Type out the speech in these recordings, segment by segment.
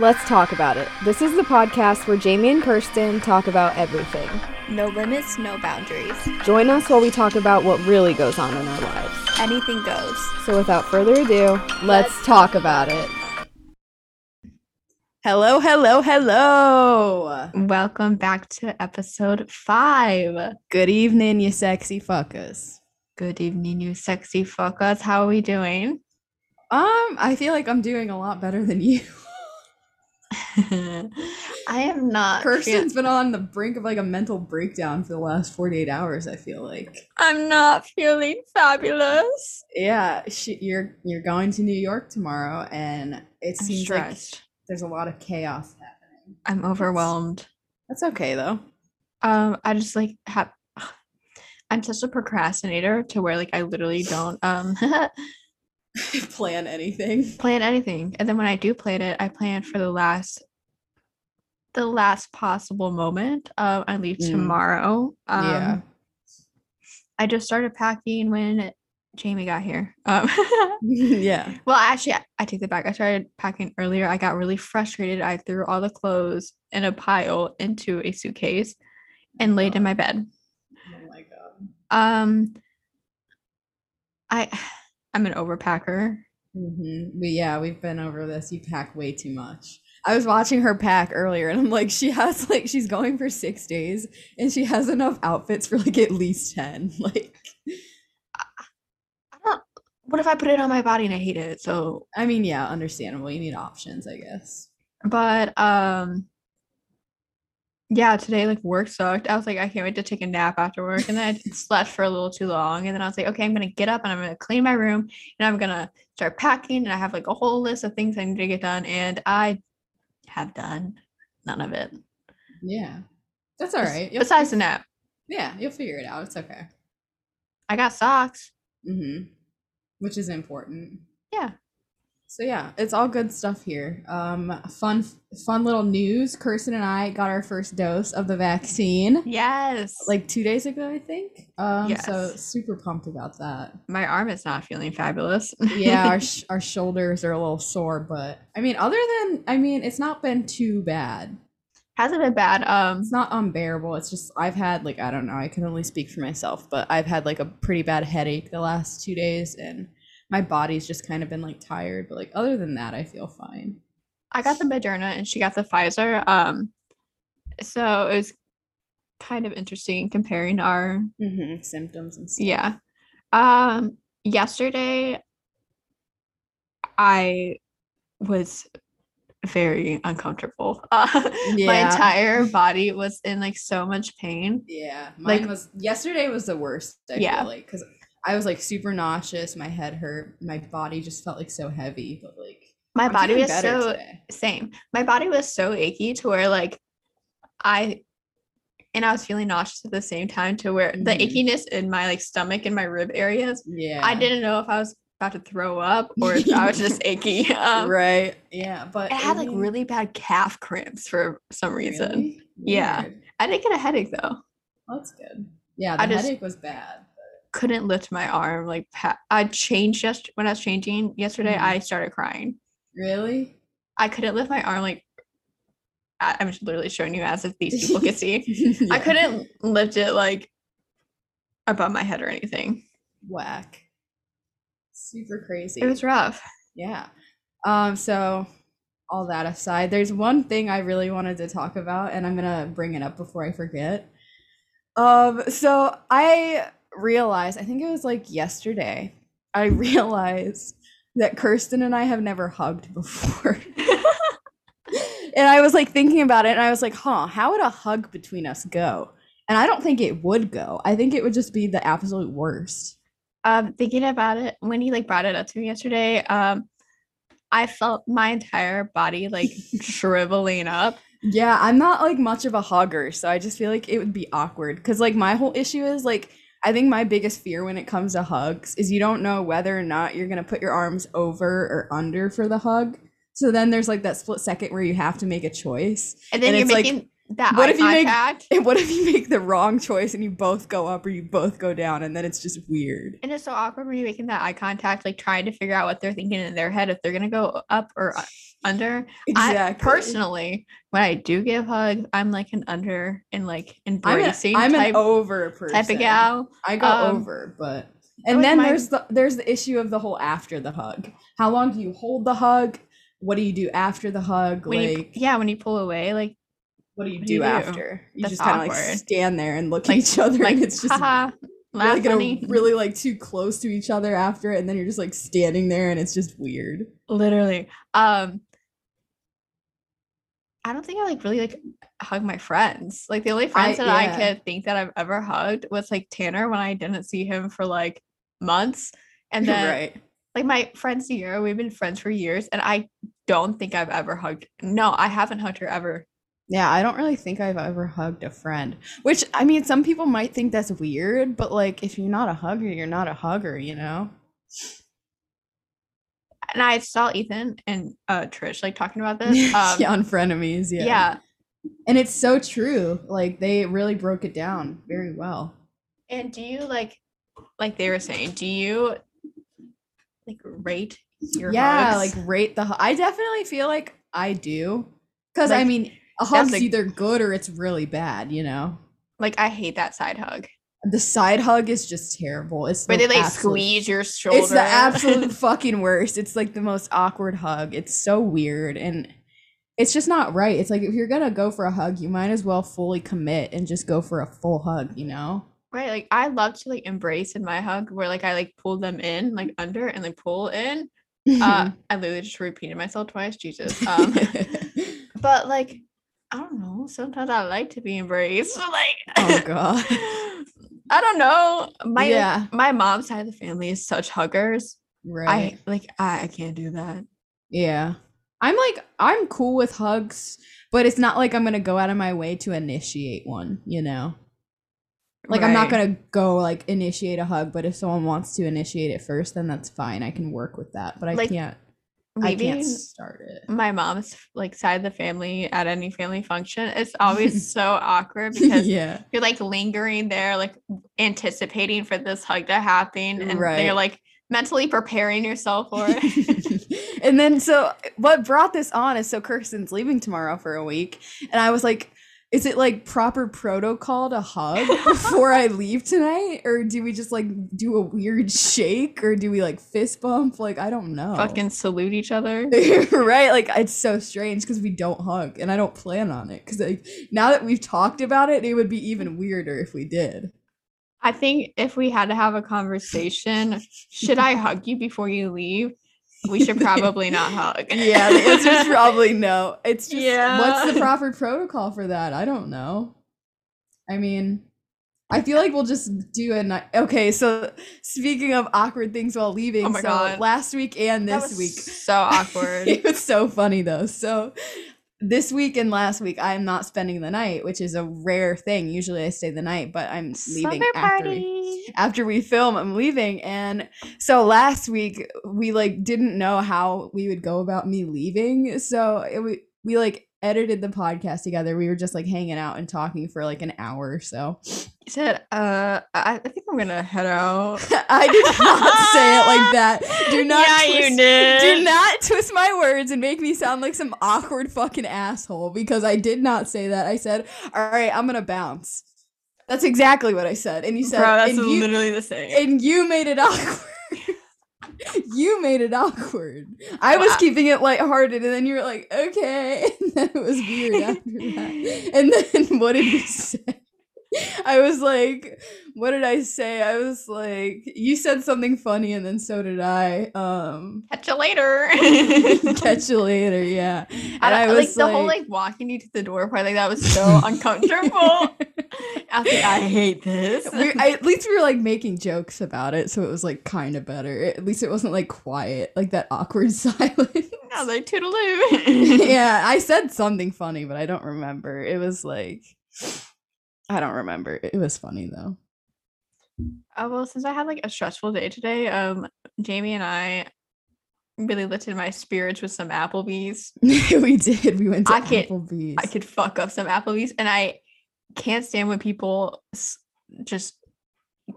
Let's talk about it. This is the podcast where Jamie and Kirsten talk about everything. No limits, no boundaries. Join us while we talk about what really goes on in our lives. Anything goes. So, without further ado, let's, talk about it. Hello, hello, hello. Welcome back to episode five. Good evening, you sexy fuckers. Good evening, you sexy fuckers. How are we doing? Um, I feel like I'm doing a lot better than you. I am not. Kirsten's been on the brink of like a mental breakdown for the last 48 hours, I feel like. I'm not feeling fabulous. Yeah, she, you're you're going to New York tomorrow and it I'm seems like there's a lot of chaos happening. I'm overwhelmed. That's okay though. Um, I just like have. I'm such a procrastinator to where like I literally don't um Plan anything. plan anything, and then when I do plan it, I plan for the last, the last possible moment. Um, I leave Mm. tomorrow. Um, Yeah. I just started packing when Jamie got here. Um, yeah. well, actually, I, I take that back. I started packing earlier. I got really frustrated. I threw all the clothes in a pile into a suitcase and laid in my bed. Oh my god. Um, I, I'm an overpacker. Mm-hmm. But yeah, we've been over this. You pack way too much. I was watching her pack earlier, and I'm like, she has like she's going for six days, and she has enough outfits for like at least ten. Like, I don't. What if I put it on my body and I hate it? So, I mean, yeah, understandable. You need options, I guess. but um. Yeah, today like work sucked. I was like, I can't wait to take a nap after work. And then I slept for a little too long. And then I was like, okay, I'm gonna get up and I'm gonna clean my room and I'm gonna start packing. And I have like a whole list of things I need to get done. And I have done none of it. Yeah, that's all right. You'll- Besides the nap. yeah, you'll figure it out. It's okay. I got socks. Mm-hmm. Which is important. Yeah. So yeah, it's all good stuff here. Um, fun, fun little news. Kirsten and I got our first dose of the vaccine. Yes. like two days ago, I think. Um, so super pumped about that. my arm is not feeling fabulous. Yeah, our sh- our shoulders are a little sore, but I mean, other than I mean, it's not been too bad. hasn't been bad. Um It's not unbearable. It's just I've had like I don't know. I can only speak for myself, but I've had like a pretty bad headache the last two days, and my body's just kind of been like tired. But like other than that, I feel fine. I got the Moderna and she got the Pfizer. Um so it was kind of interesting comparing our Mm-hmm. Symptoms and stuff. yeah. Um yesterday I was very uncomfortable. Uh, my entire body was in like so much pain. Yeah, mine Like- was yesterday was the worst. I Yeah. feel like because I was like super nauseous, my head hurt, my body just felt like so heavy. But like My I'm body was so today. same. My body was so achy to where like I and I was feeling nauseous at the same time to where the Mhm. achiness in my like stomach and my rib areas. Yeah, I didn't know if I was about to throw up or if I was just achy. Um, right. Yeah, but I had like really bad calf cramps for some reason. really? Yeah. I didn't get a headache though. that's good. Yeah, the I just- headache was bad. Couldn't lift my arm. Like pa- I changed just when I was changing yesterday. Mhm. I started crying. Really? I couldn't lift my arm. Like I- I'm just literally showing you as if these people could see. I couldn't lift it like above my head or anything. whack. Super crazy. It was rough. Yeah. Um, so all that aside, there's one thing I really wanted to talk about, and I'm gonna bring it up before I forget. Um, so I realized, I think it was like yesterday, I realized that Kirsten and I have never hugged before. and I was like thinking about it, and I was like, huh, how would a hug between us go? And I don't think it would go. I think it would just be the absolute worst. um thinking about it when he like brought it up to me yesterday um i felt my entire body like shriveling up Yeah, I'm not like much of a hugger, so I just feel like it would be awkward. Cause like my whole issue is like I think my biggest fear when it comes to hugs is you don't know whether or not you're gonna put your arms over or under for the hug. So then there's like that split second where you have to make a choice. and then And you're it's, like, making that What if you make- contact. What if you make the wrong choice and you both go up or you both go down and then it's just weird? and it's so awkward when you're making that eye contact, like trying to figure out what they're thinking in their head if they're gonna go up or under. I personally, when I do give hugs, I'm like an under and like I'm, embracing a, I'm type, an over person. type of gal. I go Um, over, but and like then my- there's the there's the issue of the whole after the hug. How long do you hold the hug? What do you do after the hug? When you, like yeah, when you pull away, like what do you what do, do you do? after? You That's just kind of like stand there and look Like- at each other like and it's just haha, really, gonna- really like too close to each other after it and then you're just like standing there and it's just weird. literally. Um, I don't think I like really like hug my friends. Like the only friends that I yeah. could think that I've ever hugged was like Tanner when I didn't see him for like months, and then right. like my friend Sierra, we've been friends for years, and I don't think I've ever hugged. No, I haven't hugged her ever. Yeah, I don't really think I've ever hugged a friend. Which I mean, some people might think that's weird, but like if you're not a hugger, you're not a hugger, you know? And I saw Ethan and uh Trish like talking about this. Um, yeah, on frenemies, yeah. yeah. And it's so true. Like they really broke it down very well. And do you like, like they were saying, do you like rate your yeah, hugs? like rate the I definitely feel like I do. Cuz I mean, a hug's a- either good or it's really bad, you know? like I hate that side hug The side hug is just terrible. It's where the they like absolute- squeeze your shoulder. It's the absolute fucking worst. It's like the most awkward hug. It's so weird and it's just not right. It's like if you're gonna go for a hug, you might as well fully commit and just go for a full hug, you know? right. Like I love to like embrace in my hug where like I like pull them in like under and like pull in. Uh, I literally just repeated myself twice. Jesus. Um, but like I don't know. Sometimes I like to be embraced. Oh, like oh god. I don't know. My yeah, my mom's side of the family is such huggers. right. I like I, I can't do that. yeah. I'm like I'm cool with hugs, but it's not like I'm gonna go out of my way to initiate one, you know? Like I'm not gonna go like initiate a hug, but if someone wants to initiate it first, then that's fine. I can work with that. But I Like, can't maybe I can't start it. my mom's like side of the family at any family function. It's always so awkward because yeah. you're like lingering there, like anticipating for this hug to happen, and Right. you're like mentally preparing yourself for it. and then so what brought this on is so Kirsten's leaving tomorrow for a week, and I was like, is it like proper protocol to hug before I leave tonight, or do we just like do a weird shake, or do we like fist bump? Like I don't know. Fucking salute each other. right like it's so strange because we don't hug and i don't plan on it because like now that we've talked about it it would be even weirder if we did I think if we had to have a conversation, should I hug you before you leave? We should probably not hug. yeah the answer is probably no it's just Yeah. what's the proper protocol for that i don't know i mean i feel like we'll just do a night okay so speaking of awkward things while leaving Oh my so God. last week and this week so awkward. it was so funny though. So this week and last week, I'm not spending the night, which is a rare thing. Usually I stay the night, but I'm leaving Summer after we, after we film. I'm leaving, and so last week we like didn't know how we would go about me leaving. So it, we we like edited the podcast together. We were just like hanging out and talking for like an hour or so. He said, uh, I, I think I'm gonna head out. I did not say it like that. Do not Yeah, you twist, did. Do not twist my words and make me sound like some awkward fucking asshole because I did not say that. I said, "All right, I'm gonna bounce." That's exactly what I said, and you said, Bro, that's you, literally the same. and you made it awkward. You made it awkward. I was Wow. keeping it lighthearted, and then you were like, "Okay," and then it was weird after that. And then what did you say? I was like, what did I say? I was like, you said something funny and then so did I. Um Catch you later. catch you later, yeah. And I, I, was like the whole like walking you to the door part, like that was so uncomfortable. I I hate this. we, I, at least we were like making jokes about it, so it was like kind of better. At least it wasn't like quiet, like that awkward silence. I was like, toodaloo. yeah, I said something funny, but I don't remember. It was like I don't remember. It was funny though. Oh well, since I had like a stressful day today, um, Jamie and I really lifted my spirits with some Applebee's. we did. We went to I Applebee's. I could fuck up some Applebee's, and I can't stand when people s- just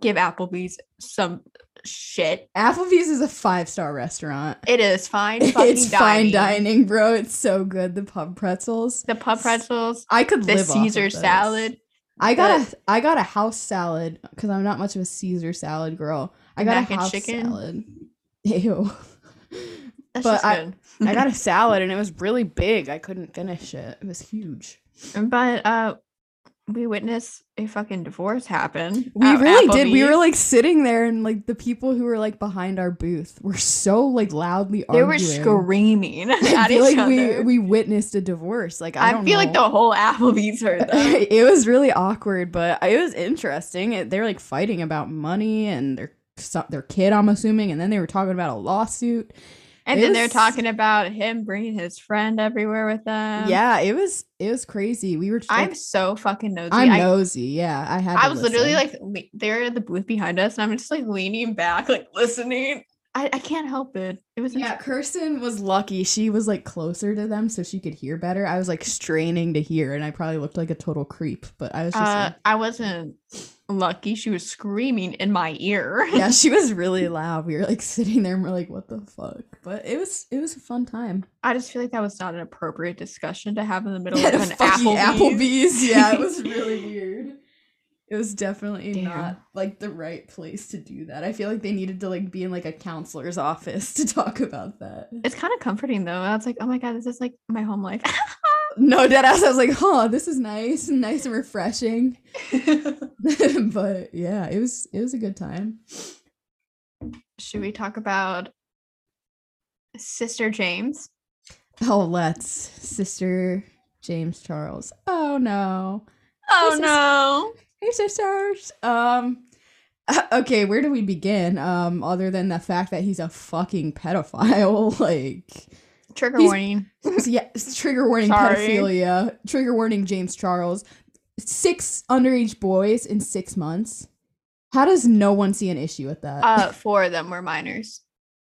give Applebee's some shit. Applebee's is a five star restaurant. It is fine. Fucking It's fine dining. dining, bro. It's so good. The pub pretzels. The pub pretzels, I could the of Caesar those. salad. I got a I got a house salad because I'm not much of a Caesar salad girl. I got a house chicken? salad. Ew. That's But just I- good. I got a salad and it was really big. I couldn't finish it. It was huge. But uh, we witnessed a fucking divorce happen. We really did. We were like sitting there and like the people who were like behind our booth were so like loudly arguing. they were screaming I feel each like we other. we witnessed a divorce. Like I, I, don't feel like the whole Applebee's heard them. it was really awkward, but it was interesting. They're like fighting about money and their their kid, I'm assuming, and then they were talking about a lawsuit. And It then they're talking about him bringing his friend everywhere with them. yeah, it was it was crazy. We were. Just, I'm like, so fucking nosy. I'm I, nosy. Yeah, I had. I was literally like, le- they're at the booth behind us, and I'm just like leaning back, like listening. I, I can't help it. It was Yeah, Kirsten was lucky. She was like closer to them, so she could hear better. I was like straining to hear, and I probably looked like a total creep. But I was just. uh, like, I wasn't lucky. She was screaming in my ear. yeah, she was really loud. We were like sitting there and we're like, what the fuck? But it was it was a fun time. I just feel like that was not an appropriate discussion to have in the middle of an Applebee's. Applebee's. Yeah, it was really weird. It was definitely Damn. not like the right place to do that. I feel like they needed to like be in like a counselor's office to talk about that. It's kind of comforting though. I was like, oh my god, this is like my home life. No, deadass. I was like, huh, this is nice, nice and refreshing. but yeah, it was it was a good time. Should we talk about Sister James? Oh, let's sister James Charles. Oh no. Oh no. Hey sisters. Um okay, where do we begin? Um other than the fact that he's a fucking pedophile like Trigger He's- warning. yeah, trigger warning Sorry. pedophilia. Trigger warning James Charles. Six underage boys in 6 months. How does no one see an issue with that? Uh, four of them were minors.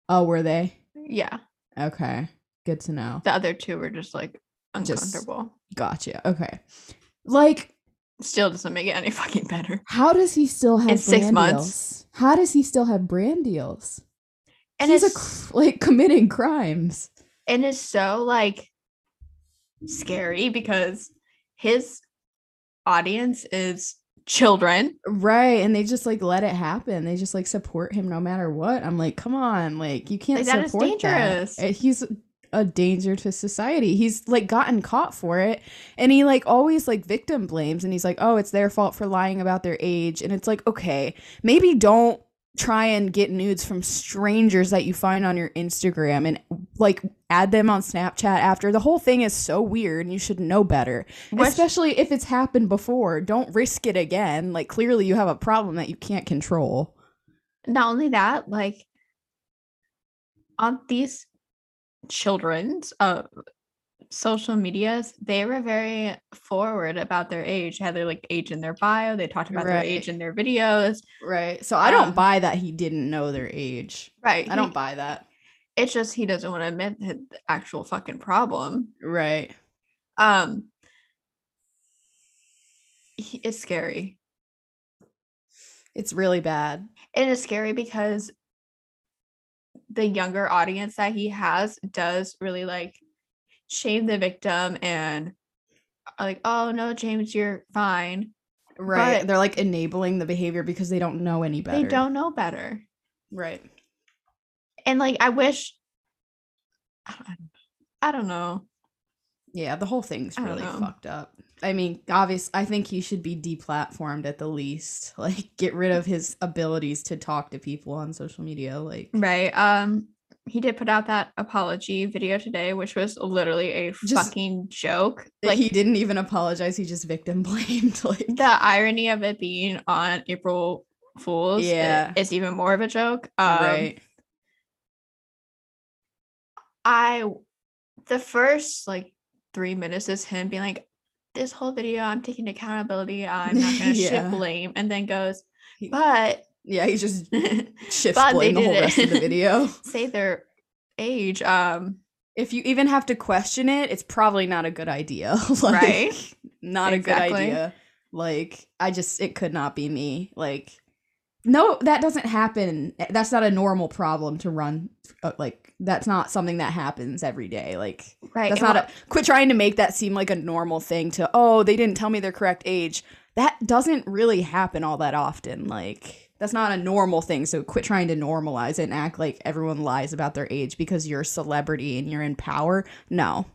oh, were they? Yeah, Okay. Good to know. the other two were just like Just- uncomfortable. Gotcha. Okay. Like Still doesn't make it any fucking better. how does he still have In six months. deals? How does he still have brand deals? And he's a like committing crimes. And it's so like scary because his audience is children. Right, and they just like let it happen. They just like support him no matter what. I'm like, come on, like you can't Like, that is support dangerous. That. Uh, He's a danger to society. He's like gotten caught for it, and he like always like victim blames, and he's like, oh, it's their fault for lying about their age, and it's like, okay, maybe don't try and get nudes from strangers that you find on your Instagram and like add them on Snapchat after. The whole thing is so weird and you should know better. Which- Especially if it's happened before. Don't risk it again. Like clearly you have a problem that you can't control. Not only that, like on these children's uh social medias, they were very forward about their age, had their like age in their bio. They talked about their age in their videos. Right. So I don't Um, buy that he didn't know their age. Right. I don't buy that. it's just he doesn't want to admit the actual fucking problem. Right. Um he- it's scary. It's really bad. And It is scary because the younger audience that he has does really like shame the victim and like, oh no, James, you're fine. Right. But- They're like enabling the behavior because they don't know any better. They don't know better. Right. And like I wish I don't, know. Yeah, the whole thing's really fucked up. I mean, obvious I think he should be deplatformed at the least. Like get rid of his abilities to talk to people on social media like Right. Um he did put out that apology video today, which was literally a Just- fucking joke. like he didn't even apologize, he just victim blamed like the irony of it being on April Fools Yeah. is even more of a joke. Um, right. I the first like three minutes is him being like, "This whole video, I'm taking accountability. I'm not gonna Yeah. shit blame," and then goes, "But Yeah, he just shifts blame the whole it. rest of the video. say their age. Um, if you even have to question it, it's probably not a good idea. like, Right? Not a good idea. Like, I just, it could not be me. Like, no, that doesn't happen. That's not a normal problem to run. uh, Like, that's not something that happens every day. Like, right. that's and not what- a, quit trying to make that seem like a normal thing to, oh, they didn't tell me their correct age. That doesn't really happen all that often. Like, that's not a normal thing. So quit trying to normalize it and act like everyone lies about their age because you're a celebrity and you're in power. No.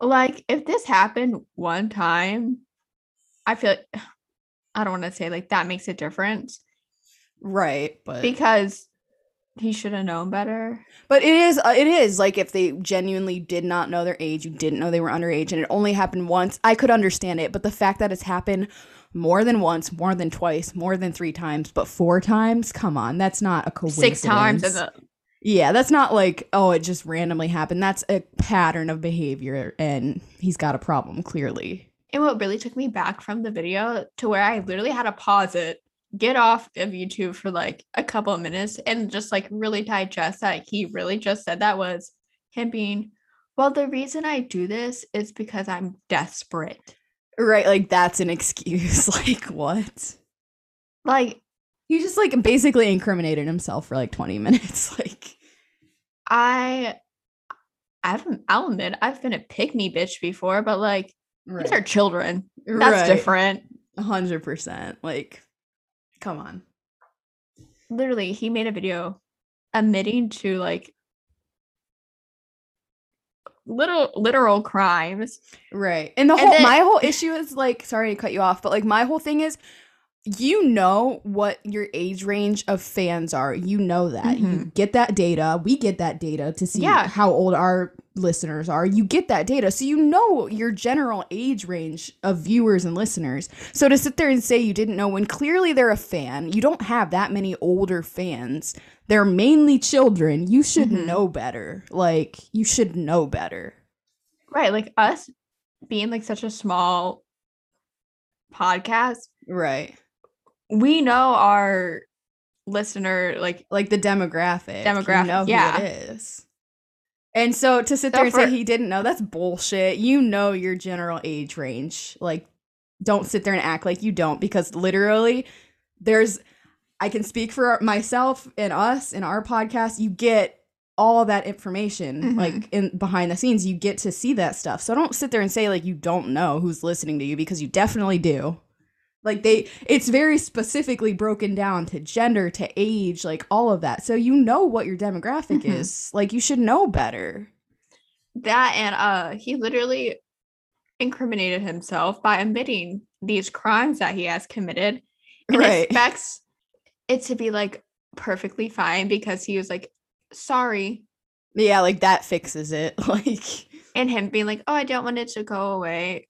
like if this happened one time, I feel I don't want to say like that makes a difference Right. But because he should have known better. But it is uh, it is like if they genuinely did not know their age, you didn't know they were underage and it only happened once, I could understand it, but the fact that it's happened more than once, more than twice, more than 3 times, but 4 times, come on, that's not a coincidence. Six times the Yeah, that's not like oh, it just randomly happened. That's a pattern of behavior and he's got a problem clearly. And what really took me back from the video to where I literally had to pause it, get off of YouTube for like a couple of minutes, and just like really digest that he really just said that was him being, well, the reason I do this is because I'm desperate. Right, like that's an excuse. like what? Like, He just like basically incriminated himself for like 20 minutes like I, I've, I'll admit, I've been a pick me bitch before, but like, these are children. That's Right. different. Hundred percent. Like, come on. Literally, he made a video admitting to like little literal crimes. Right. And the And whole then- my whole issue is like, sorry to cut you off, but like my whole thing is you know what your age range of fans are. You know that. You Mhm. get that data. We get that data to see Yeah. how old our listeners are. You get that data. So you know your general age range of viewers and listeners. So to sit there and say you didn't know when clearly they're a fan, you don't have that many older fans. They're mainly children. You should Mhm. know better. Like, you should know better. Right. Like us being like such a small podcast, Right. We know our listener like like the demographic. Demographic, you know who yeah. it is. And so to sit So there and say he didn't know, that's bullshit. You know your general age range. Like, don't sit there and act like you don't, because literally, there's. I can speak for myself and us in our podcast. You get all that information, Mhm. like in behind the scenes. You get to see that stuff. So don't sit there and say like you don't know who's listening to you, because you definitely do. Like they it's very specifically broken down to gender, to age, like all of that. So you know what your demographic Mhm. is. Like you should know better. that and uh he literally incriminated himself by admitting these crimes that he has committed and Right. expects it to be like perfectly fine because he was like sorry Yeah, like that fixes it. Like and him being like oh i don't want it to go away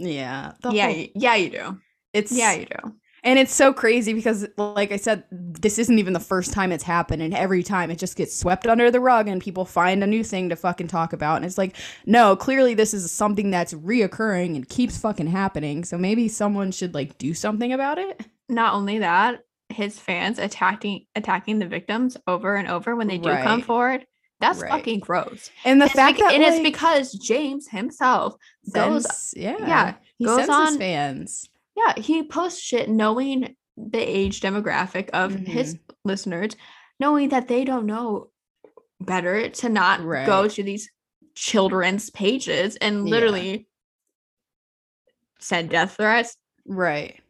yeah. yeah whole- yeah you do it's yeah you do And it's so crazy because, like I said, this isn't even the first time it's happened. And every time it just gets swept under the rug and people find a new thing to fucking talk about. And it's like, no, clearly this is something that's reoccurring and keeps fucking happening. So maybe someone should, like, do something about it. not only that his fans attacking attacking the victims over and over when they do come forward that's Right. fucking gross And the It's fact that, and it's because james himself goes sends- yeah, yeah, he goes sends on- his fans. yeah he posts shit knowing the age demographic of Mm-hmm. his listeners knowing that they don't know better to not go to these children's pages and Yeah. literally send death threats Right.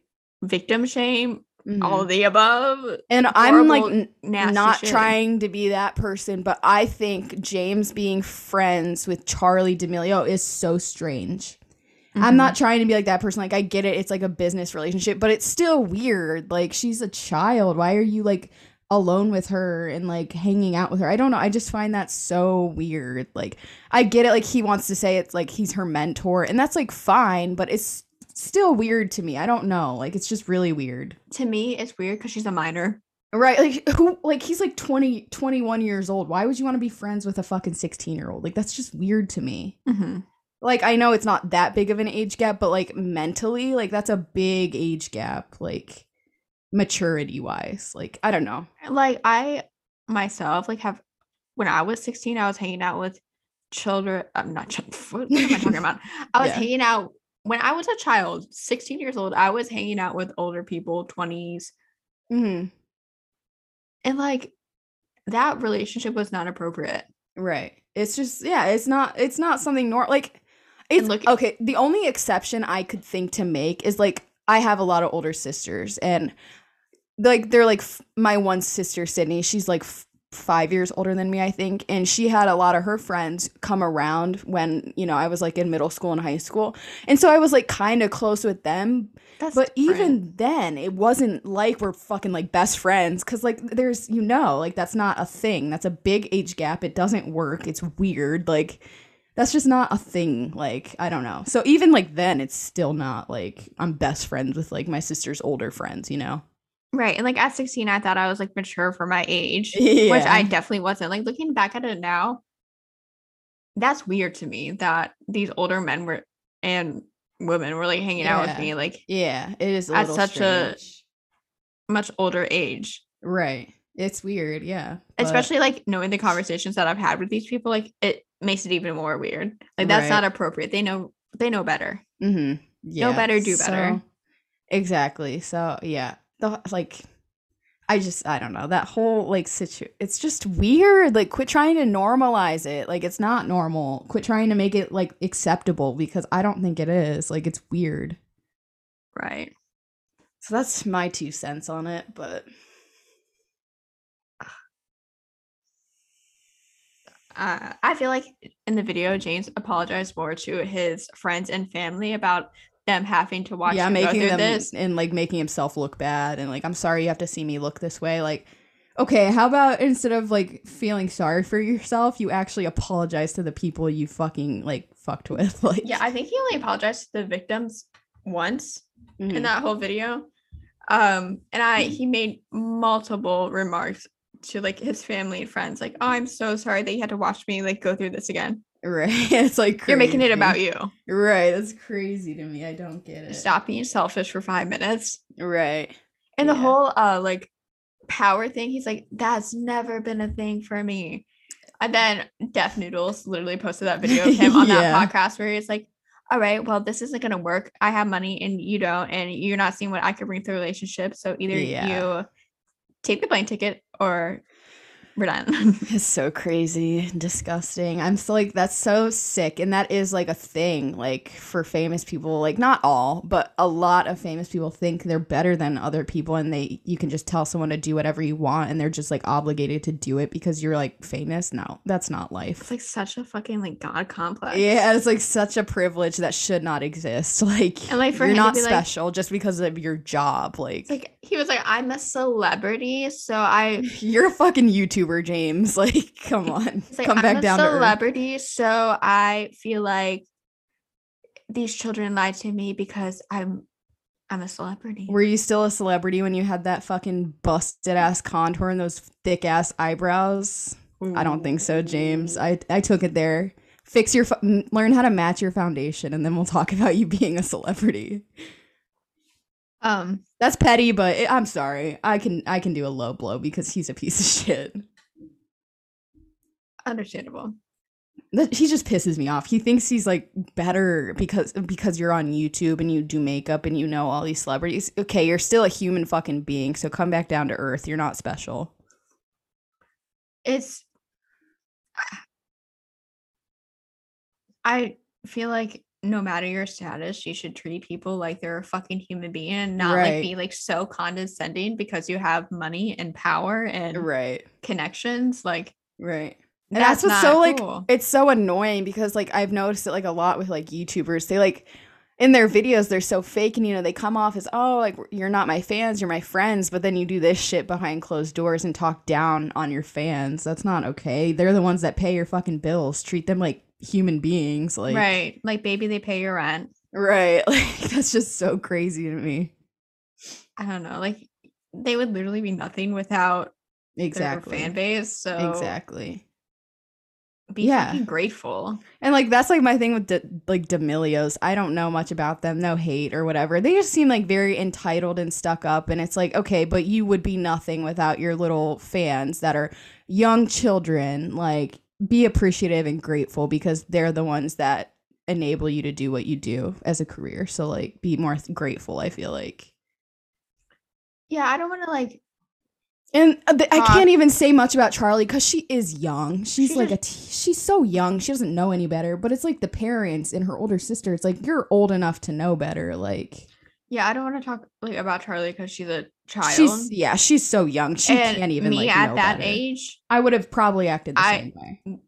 victim shame Mhm. all the above and I'm like n- not shit. trying to be that person, but I think James being friends with Charli D'Amelio is so strange. I'm Mhm. not trying to be like that person. Like I get it, it's like a business relationship, but it's still weird. Like she's a child. Why are you like alone with her and like hanging out with her? I don't know. I just find that so weird. Like I get it. Like he wants to say it's like he's her mentor, and that's like fine, but it's still weird to me. I don't know. Like it's just really weird. to me it's weird because she's a minor Right, like who like he's like 20 21 years old. Why would you want to be friends with a fucking 16-year-old? Like that's just weird to me. mm-hmm. Like I know it's not that big of an age gap, but like mentally, like that's a big age gap like maturity wise. Like I don't know. like i myself like have when I was 16, I was hanging out with children. I'm not children. What am I talking about? I was Yeah. hanging out when I was a child, 16 years old. I was hanging out with older people, 20s, hmm and like that relationship was not appropriate. Right. It's just yeah, it's not it's not something nor like it's look- okay. The only exception I could think to make is like I have a lot of older sisters and like they're like f- my one sister Sydney, she's like f- 5 years older than me I think and she had a lot of her friends come around when, you know, I was like in middle school and high school. And so I was like kind of close with them, That's but different. even then, it wasn't like we're fucking like best friends because like there's you know like that's not a thing. That's a big age gap. It doesn't work. It's weird. Like that's just not a thing. Like I don't know. So even like then, it's still not like I'm best friends with like my sister's older friends. You know. Right. And like at 16, I thought I was like mature for my age, which I definitely wasn't. Like looking back at it now, that's weird to me that these older men were and women were like hanging out with me like Yeah, it is a At such a- much older age. right. It's weird. Yeah, but- especially like knowing the conversations that I've had with these people, like it makes it even more weird. Like that's not appropriate. They know they know better. Mm-hmm. Yeah. better, do better. So- exactly. So yeah, the like, I just I don't know that whole like situ. It's just weird. Like, quit trying to normalize it. Like, it's not normal. Quit trying to make it like acceptable because I don't think it is. Like, it's weird. Right. So that's my two cents on it. But Uh, I feel like in the video, James apologized more to his friends and family about them having to watch yeah, making through them this. and like making himself look bad and like I'm sorry you have to see me look this way. Like, okay, how about instead of like feeling sorry for yourself, you actually apologize to the people you fucking like fucked with. Like, Yeah, I think he only apologized to the victims once mhm. in that whole video. Um, and I he made multiple remarks to like his family and friends, like, "Oh, I'm so sorry that you had to watch me like go through this again. Right? It's like You're making it about you. Right, that's crazy to me. I don't get it. Stop being selfish for five minutes." Right. And the whole uh like power thing, he's like, that's never been a thing for me. And then Death Noodles literally posted that video of him on Yeah. that podcast where he's like, All right, well, this isn't gonna work. I have money and you don't, and you're not seeing what I could bring to the relationship. So either Yeah. you take the plane ticket or we're done. It's so crazy, and disgusting. I'm still like, that's so sick. And that is like a thing, like for famous people, like not all, but a lot of famous people think they're better than other people. And they, you can just tell someone to do whatever you want and they're just like obligated to do it because you're like famous. No, that's not life. it's like such a fucking like god complex. Yeah, it's like such a privilege that should not exist. Like, And, like, for you're not be, like- special just because of your job. Like, like he was like, I'm a celebrity, so I you're a fucking YouTuber, James. Like, come on, like come I'm back down to earth. celebrity, so I feel like these children lied to me because I'm I'm a celebrity. Were you still a celebrity when you had that fucking busted ass contour and those thick ass eyebrows? I don't think so, James. I I took it there. Fix your, m- learn how to match your foundation, and then we'll talk about you being a celebrity. um That's petty, but it, I'm sorry. I can I can do a low blow because he's a piece of shit. Understandable. He just pisses me off. He thinks he's like better because because you're on YouTube and you do makeup and you know all these celebrities. Okay, you're still a human fucking being, so come back down to earth. You're not special. It's I feel like no matter your status, you should treat people like they're a fucking human being and not Right. like be like so condescending because you have money and power and Right. connections. Like Right. And that's, what's not so like cool. it's so annoying because like I've noticed it like a lot with like YouTubers. They like in their videos they're so fake and you know they come off as oh like you're not my fans, you're my friends, but then you do this shit behind closed doors and talk down on your fans. That's not okay. They're the ones that pay your fucking bills. Treat them like human beings like right. Like baby, they pay your rent. Right. Like that's just so crazy to me. I don't know, like they would literally be nothing without Exactly. fan base. So Exactly. Be Yeah. grateful. And like that's like my thing with D- like D'Amelios. I don't know much about them, no hate or whatever. They just seem like very entitled and stuck up. And it's like, okay, but you would be nothing without your little fans that are young children. Like, be appreciative and grateful because they're the ones that enable you to do what you do as a career. So like, be more th- grateful. I feel like. Yeah, I don't want to like. And uh, I can't even say much about Charli because she is young. She's She like a t- she's so young. She doesn't know any better. But it's like the parents and her older sister. It's like you're old enough to know better. Like Yeah, I don't want to talk like about Charli because she's a child. she's yeah, she's so young. She and can't even me like at know that better. age, I would have probably acted the I- same way.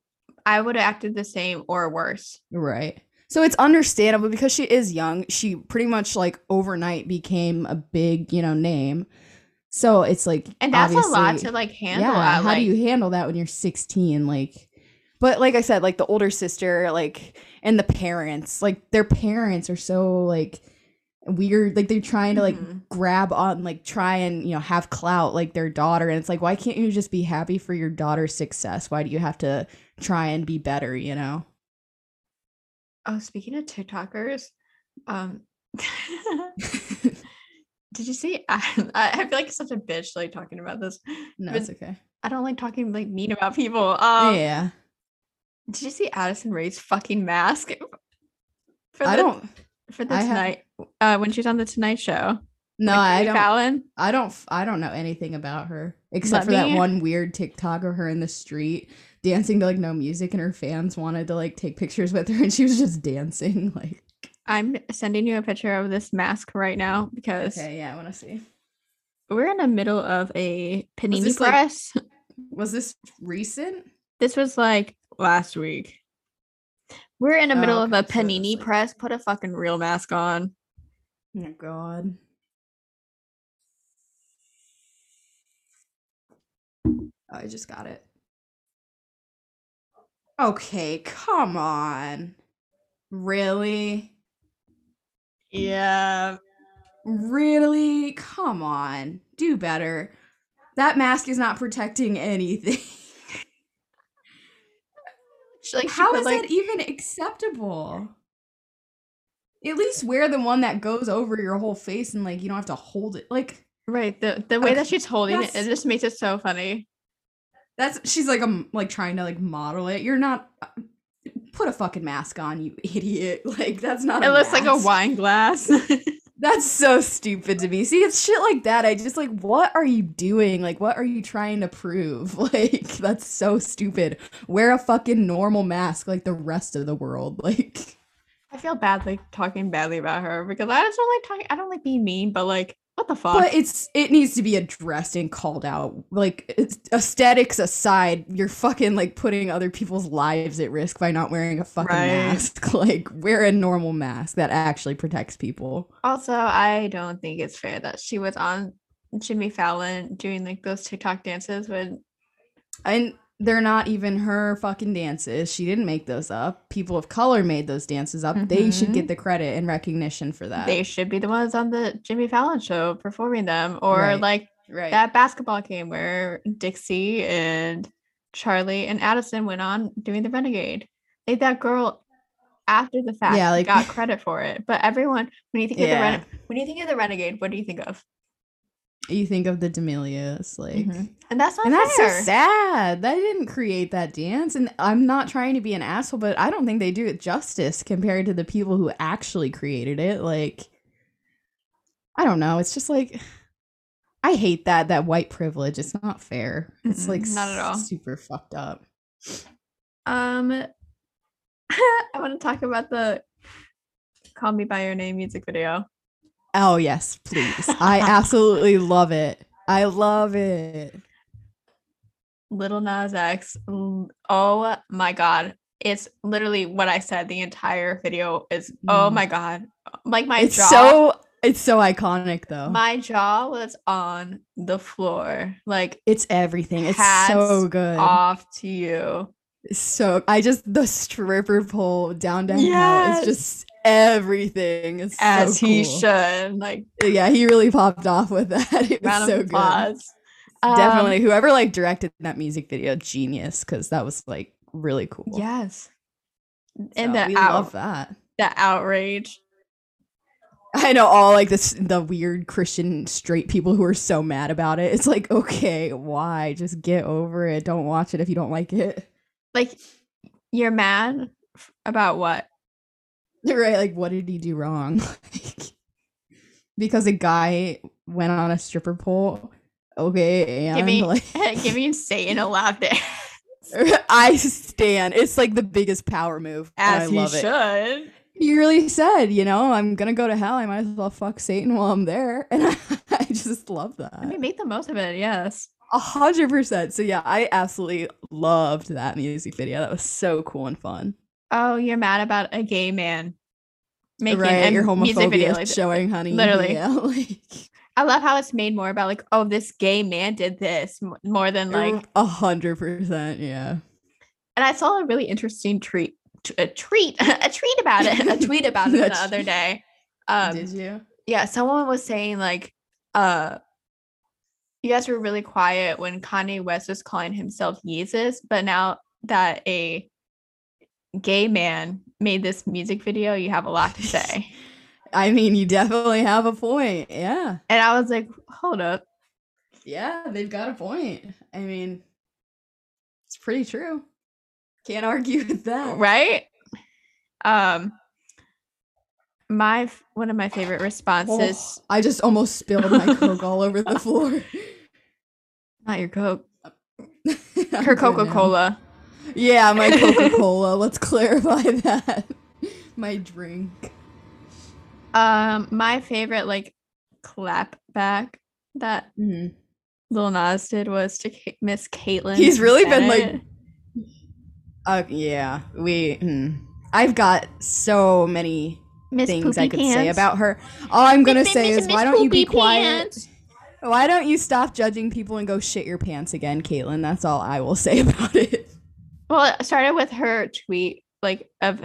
I would have acted the same or worse. Right. So it's understandable because she is young. She pretty much like overnight became a big, you know, name. So it's like And that's a lot to like handle. yeah at, how like, do you handle that when you're 16 like but like i said like the older sister like and the parents like their parents are so like weird like they're trying to like Mhm. grab on like try and you know have clout like their daughter and it's like why can't you just be happy for your daughter's success why do you have to try and be better you know Oh, speaking of TikTokers, um, did you see? I, I feel like such a bitch like talking about this. no But- it's okay I don't like talking like mean about people. Um, yeah Did you see Addison Rae's fucking mask? For i the- don't for the I tonight uh when she's on the Tonight Show. no i don't Fallon. I don't I don't know anything about her except Let for that one weird TikTok of her in the street dancing to like no music and her fans wanted to like take pictures with her and she was just dancing like I'm sending you a picture of this mask right now because Okay, yeah, I want to see. we're in the middle of a panini this, like- press. Was this recent? this was like last week. We're in the middle Oh, of a okay, so it's panini like- press. Put a fucking real mask on. Oh god. Oh, I just got it. Okay, come on. Really? Yeah. Really? Come on. Do better. That mask is not protecting anything. She, like, How put, is like, that even acceptable? At least wear the one that goes over your whole face and like you don't have to hold it. Like right? The the way Okay, that she's holding it, it just makes it so funny. that's she's like um like trying to like model it. You're not put a fucking mask on, you idiot. Like that's not It looks like a wine glass. That's so stupid to me. See, it's shit like that. I just like, what are you doing? Like, what are you trying to prove? Like, that's so stupid. Wear a fucking normal mask like the rest of the world. Like, I feel bad like talking badly about her because I just don't like talking. I don't like being mean, but like, what the fuck? but it's it needs to be addressed and called out. Like, it's, aesthetics aside, you're fucking like putting other people's lives at risk by not wearing a fucking Right. mask. Like, wear a normal mask that actually protects people. also, I don't think it's fair that she was on Jimmy Fallon doing like those TikTok dances when And they're not even her fucking dances. She didn't make those up. People of color made those dances up. They should Mhm. get the credit and recognition for that. they should be the ones on the Jimmy Fallon show performing them, or Right. like right. that basketball game where Dixie and Charli and Addison went on doing the Renegade. Like that girl after the fact Yeah, like- got credit for it. But everyone, when you think of the Yeah. Ren- when you think of the Renegade, what do you think of? You think of the D'Amelios, like Mhm. And that's not And that's so sad. They didn't create that dance. And I'm not trying to be an asshole, but I don't think they do it justice compared to the people who actually created it. Like, I don't know. It's just like, I hate that, that white privilege. It's not fair. It's like not at all. super fucked up. Um, I want to talk about the "Call Me by Your Name" music video. Oh, yes, please. I absolutely love it. I love it. Lil Nas X. Oh my god. It's literally what I said. The entire video is oh Mm. my god. Like my it's jaw so it's so iconic though. my jaw was on the floor. Like it's everything. It's so good. off to you. So I just the stripper pole down to hell Yes. is just everything. It's As so he cool. should. Like Yeah, he really popped off with that. It was so applause. Um, good. Definitely, whoever like directed that music video, genius, because that was like really cool. Yes. So And the we out, love that. the outrage. I know all like this the weird Christian straight people who are so mad about it. It's like, okay, why? Just get over it. Don't watch it if you don't like it. Like you're mad about what? Right? Like, what did he do wrong? because a guy went on a stripper pole. Okay, and Giving like, giving Satan a lap dance. I stand. It's like the biggest power move. As he love it. should. He really said, you know, I'm gonna go to hell. I might as well fuck Satan while I'm there, and I, I just love that. I mean, make the most of it. Yes. A hundred percent. So yeah, I absolutely loved that music video. That was so cool and fun. Oh, you're mad about a gay man making right, your music video like showing, honey. Literally. yeah, like I love how it's made more about like, oh, this gay man did this more than like. a hundred percent. Yeah. And I saw a really interesting treat, t- a tweet, a tweet about it, a tweet about it the other day. Um, Did you? yeah, someone was saying like, uh, you guys were really quiet when Kanye West was calling himself Jesus, but now that a gay man made this music video, you have a lot to say. I mean, you definitely have a point. Yeah. and I was like, hold up, Yeah, they've got a point. I mean, it's pretty true. Can't argue with that. right? Um, my one of my favorite responses, Oh, I just almost spilled my Coke all over the floor. not your Coke, her Coca now. Cola. Yeah, my Coca Cola. Let's clarify that. My drink. Um, my favorite like clap back that Mhm. Lil Nas did was to Miss Caitlyn. He's really been, like, Bennett. Uh, yeah, we. hmm. I've got so many Miss things I Poopy could say about her. All I'm gonna say is, Miss why don't you be quiet? Pants. Why don't you stop judging people and go shit your pants again, Caitlin? That's all I will say about it. Well, it started with her tweet like of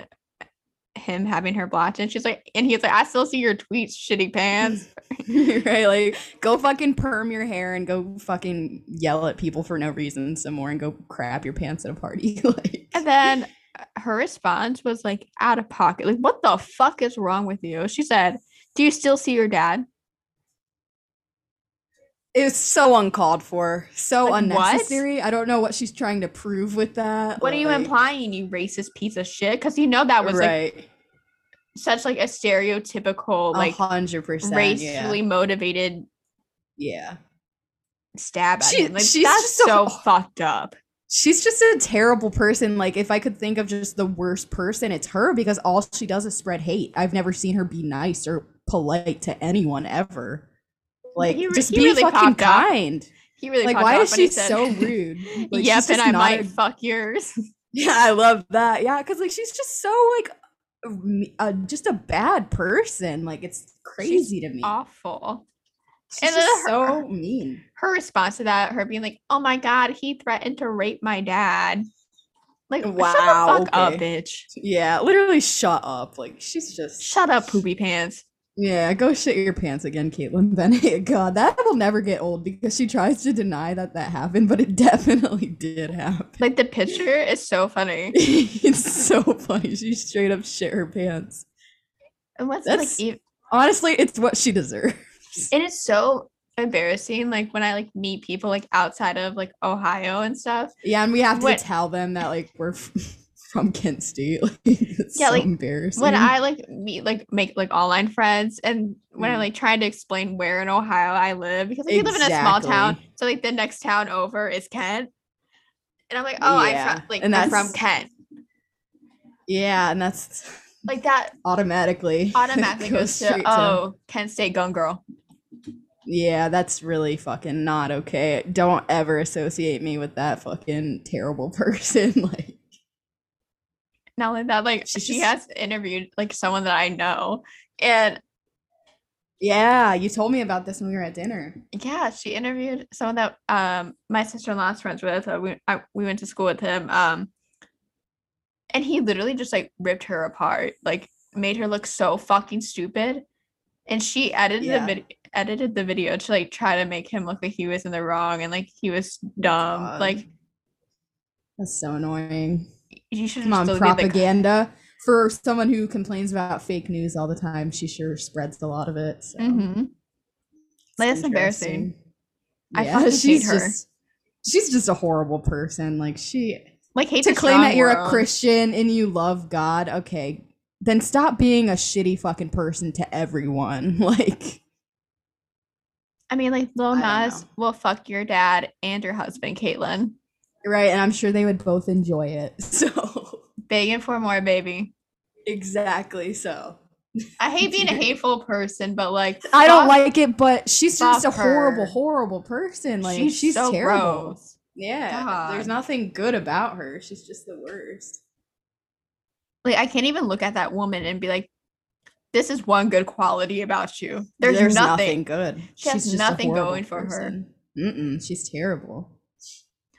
him having her blocked, and she's like, and he's like, I still see your tweets, shitty pants. right? Like, go fucking perm your hair and go fucking yell at people for no reason some more and go crap your pants at a party. like, And then uh, her response was like out of pocket. Like, what the fuck is wrong with you? She said, Do you still see your dad? It was so uncalled for, so Like, what? unnecessary. I don't know what she's trying to prove with that. What are you implying, you racist piece of shit? Because you know that was like right? such like a stereotypical, like hundred percent. racially yeah. motivated yeah. stab at She- him. Like, she's that's just so- so fucked up. She's just a terrible person. Like, if I could think of just the worst person, it's her because all she does is spread hate. I've never seen her be nice or polite to anyone ever. Like, He just he be really fucking kind. He really Like, why is she said, so rude? Like, yep, and I might a- fuck yours. Yeah, I love that. Yeah, because like she's just so like, uh, just a bad person. Like, it's crazy to me. Awful. She's and just her- so mean. Her response to that, her being like, "Oh my god, he threatened to rape my dad." Like, Wow, shut the fuck up, bitch. Yeah, literally, shut up. Like, she's just Shut up, poopy pants. Yeah, go shit your pants again, Caitlin Bennett. God, that will never get old because she tries to deny that that happened, but it definitely did happen. Like the picture is so funny. it's so funny. She straight up shit her pants. And what's That's- like, ev- Honestly, it's what she deserves. And it is so embarrassing. Like when I like meet people like outside of like Ohio and stuff. Yeah, and we have to What- tell them that like we're from Kent State. Like, it's Yeah, so like, embarrassing. When I like meet like make like online friends, and when I Mm. like tried to explain where in Ohio I live, because like, we live in a small town, so like the next town over is Kent, and I'm like, oh, I'm from like and I'm from Kent, yeah, and that's like that automatically automatically goes to straight oh Kent State gun girl. Yeah, that's really fucking not okay. Don't ever associate me with that fucking terrible person. like, Not only that, like She's she just- has interviewed like someone that I know, and yeah, you told me about this when we were at dinner. yeah, she interviewed someone that um my sister in law's friends with. Uh, we I, we went to school with him. Um, and he literally just like ripped her apart, like made her look so fucking stupid. And she edited Yeah. the video, edited the video to like try to make him look like he was in the wrong and like he was dumb. God. Like That's so annoying. You should Come on, be the- propaganda. For someone who complains about fake news all the time, she sure spreads a lot of it. So. Mhm. Like, that's embarrassing. interesting. I she's her. just she's just a horrible person. Like she Like hate to claim that you're a. Christian and you love God, okay, then stop being a shitty fucking person to everyone. Like, I mean, like Lil Nas will fuck your dad and your husband, Caitlyn. Right? And I'm sure they would both enjoy it. So, Begging for more, baby. exactly. So, I hate being a hateful person, but like I don't fuck- like it, but she's just a horrible, her. horrible person. Like, she's, she's, so terrible. gross. Yeah, God. there's nothing good about her. She's just the worst. Like I can't even look at that woman and be like, "This is one good quality about you." There's, nothing. good. She has She's just nothing going for her. Mm-mm, she's terrible.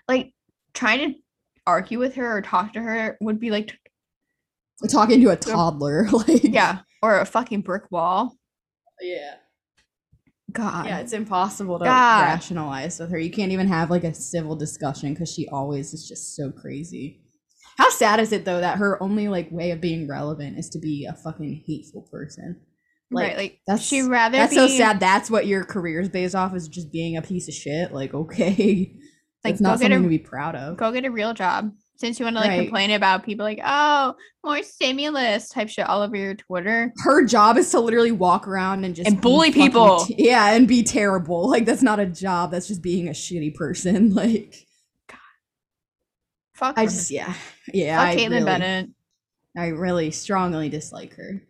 Like trying to argue with her or talk to her would be like, Talking to a toddler, like yeah, or a fucking brick wall. yeah. God. Yeah, it's impossible to God. rationalize with her. You can't even have like a civil discussion because she always is just so crazy. How sad is it though that her only like way of being relevant is to be a fucking hateful person? right. Like that's she rather that's be so sad. That's what your career is based off is just being a piece of shit. Like okay, Like, it's not go get a- to be proud of. go get a real job. Since you want to like Right. complain about people like, oh, more stimulus type shit all over your Twitter. Her job is to literally walk around and just And bully people. t- yeah, and be terrible. Like that's not a job. That's just being a shitty person. Like God. Fuck I her. just yeah yeah. Fuck I Caitlyn really- Bennett. I really strongly dislike her.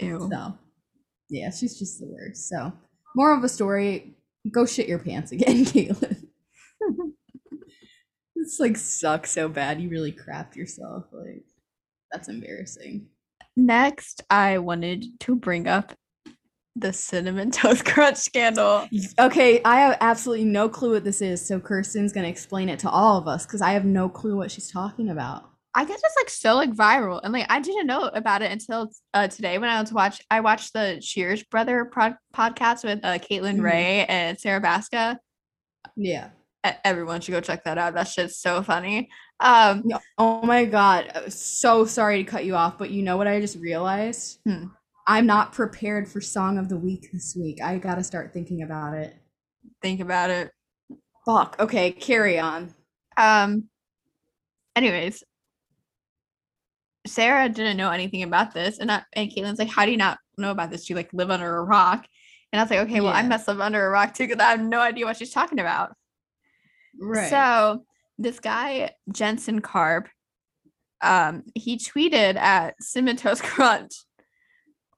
Ew. So, yeah, she's just the worst. So, more of a story: go shit your pants again, Caitlin. this like sucks so bad. You really crapped yourself. Like, that's embarrassing. Next, I wanted to bring up the cinnamon toast crunch scandal. Okay, I have absolutely no clue what this is. So Kirsten's gonna explain it to all of us because I have no clue what she's talking about. I guess it's like so like viral, and like I didn't know about it until uh, today when I was watch. I watched the Cheers Brother prod- podcast with uh, Caitlin Mhm. Ray and Sarah Baska. Yeah. Everyone should go check that out. That shit's so funny. Um, Oh my god. uh, So sorry to cut you off, but you know what I just realized? Hmm. I'm not prepared for song of the week this week. I gotta start thinking about it. think about it. Fuck. Okay, carry on. Um, anyways, Sarah didn't know anything about this, and I, and Caitlin's like, "How do you not know about this? Do you like live under a rock?" And I was like, "Okay, well, I Yeah. must live under a rock too because I have no idea what she's talking about." Right. So this guy Jensen Karp, um, he tweeted at Cinnamon Toast Crunch,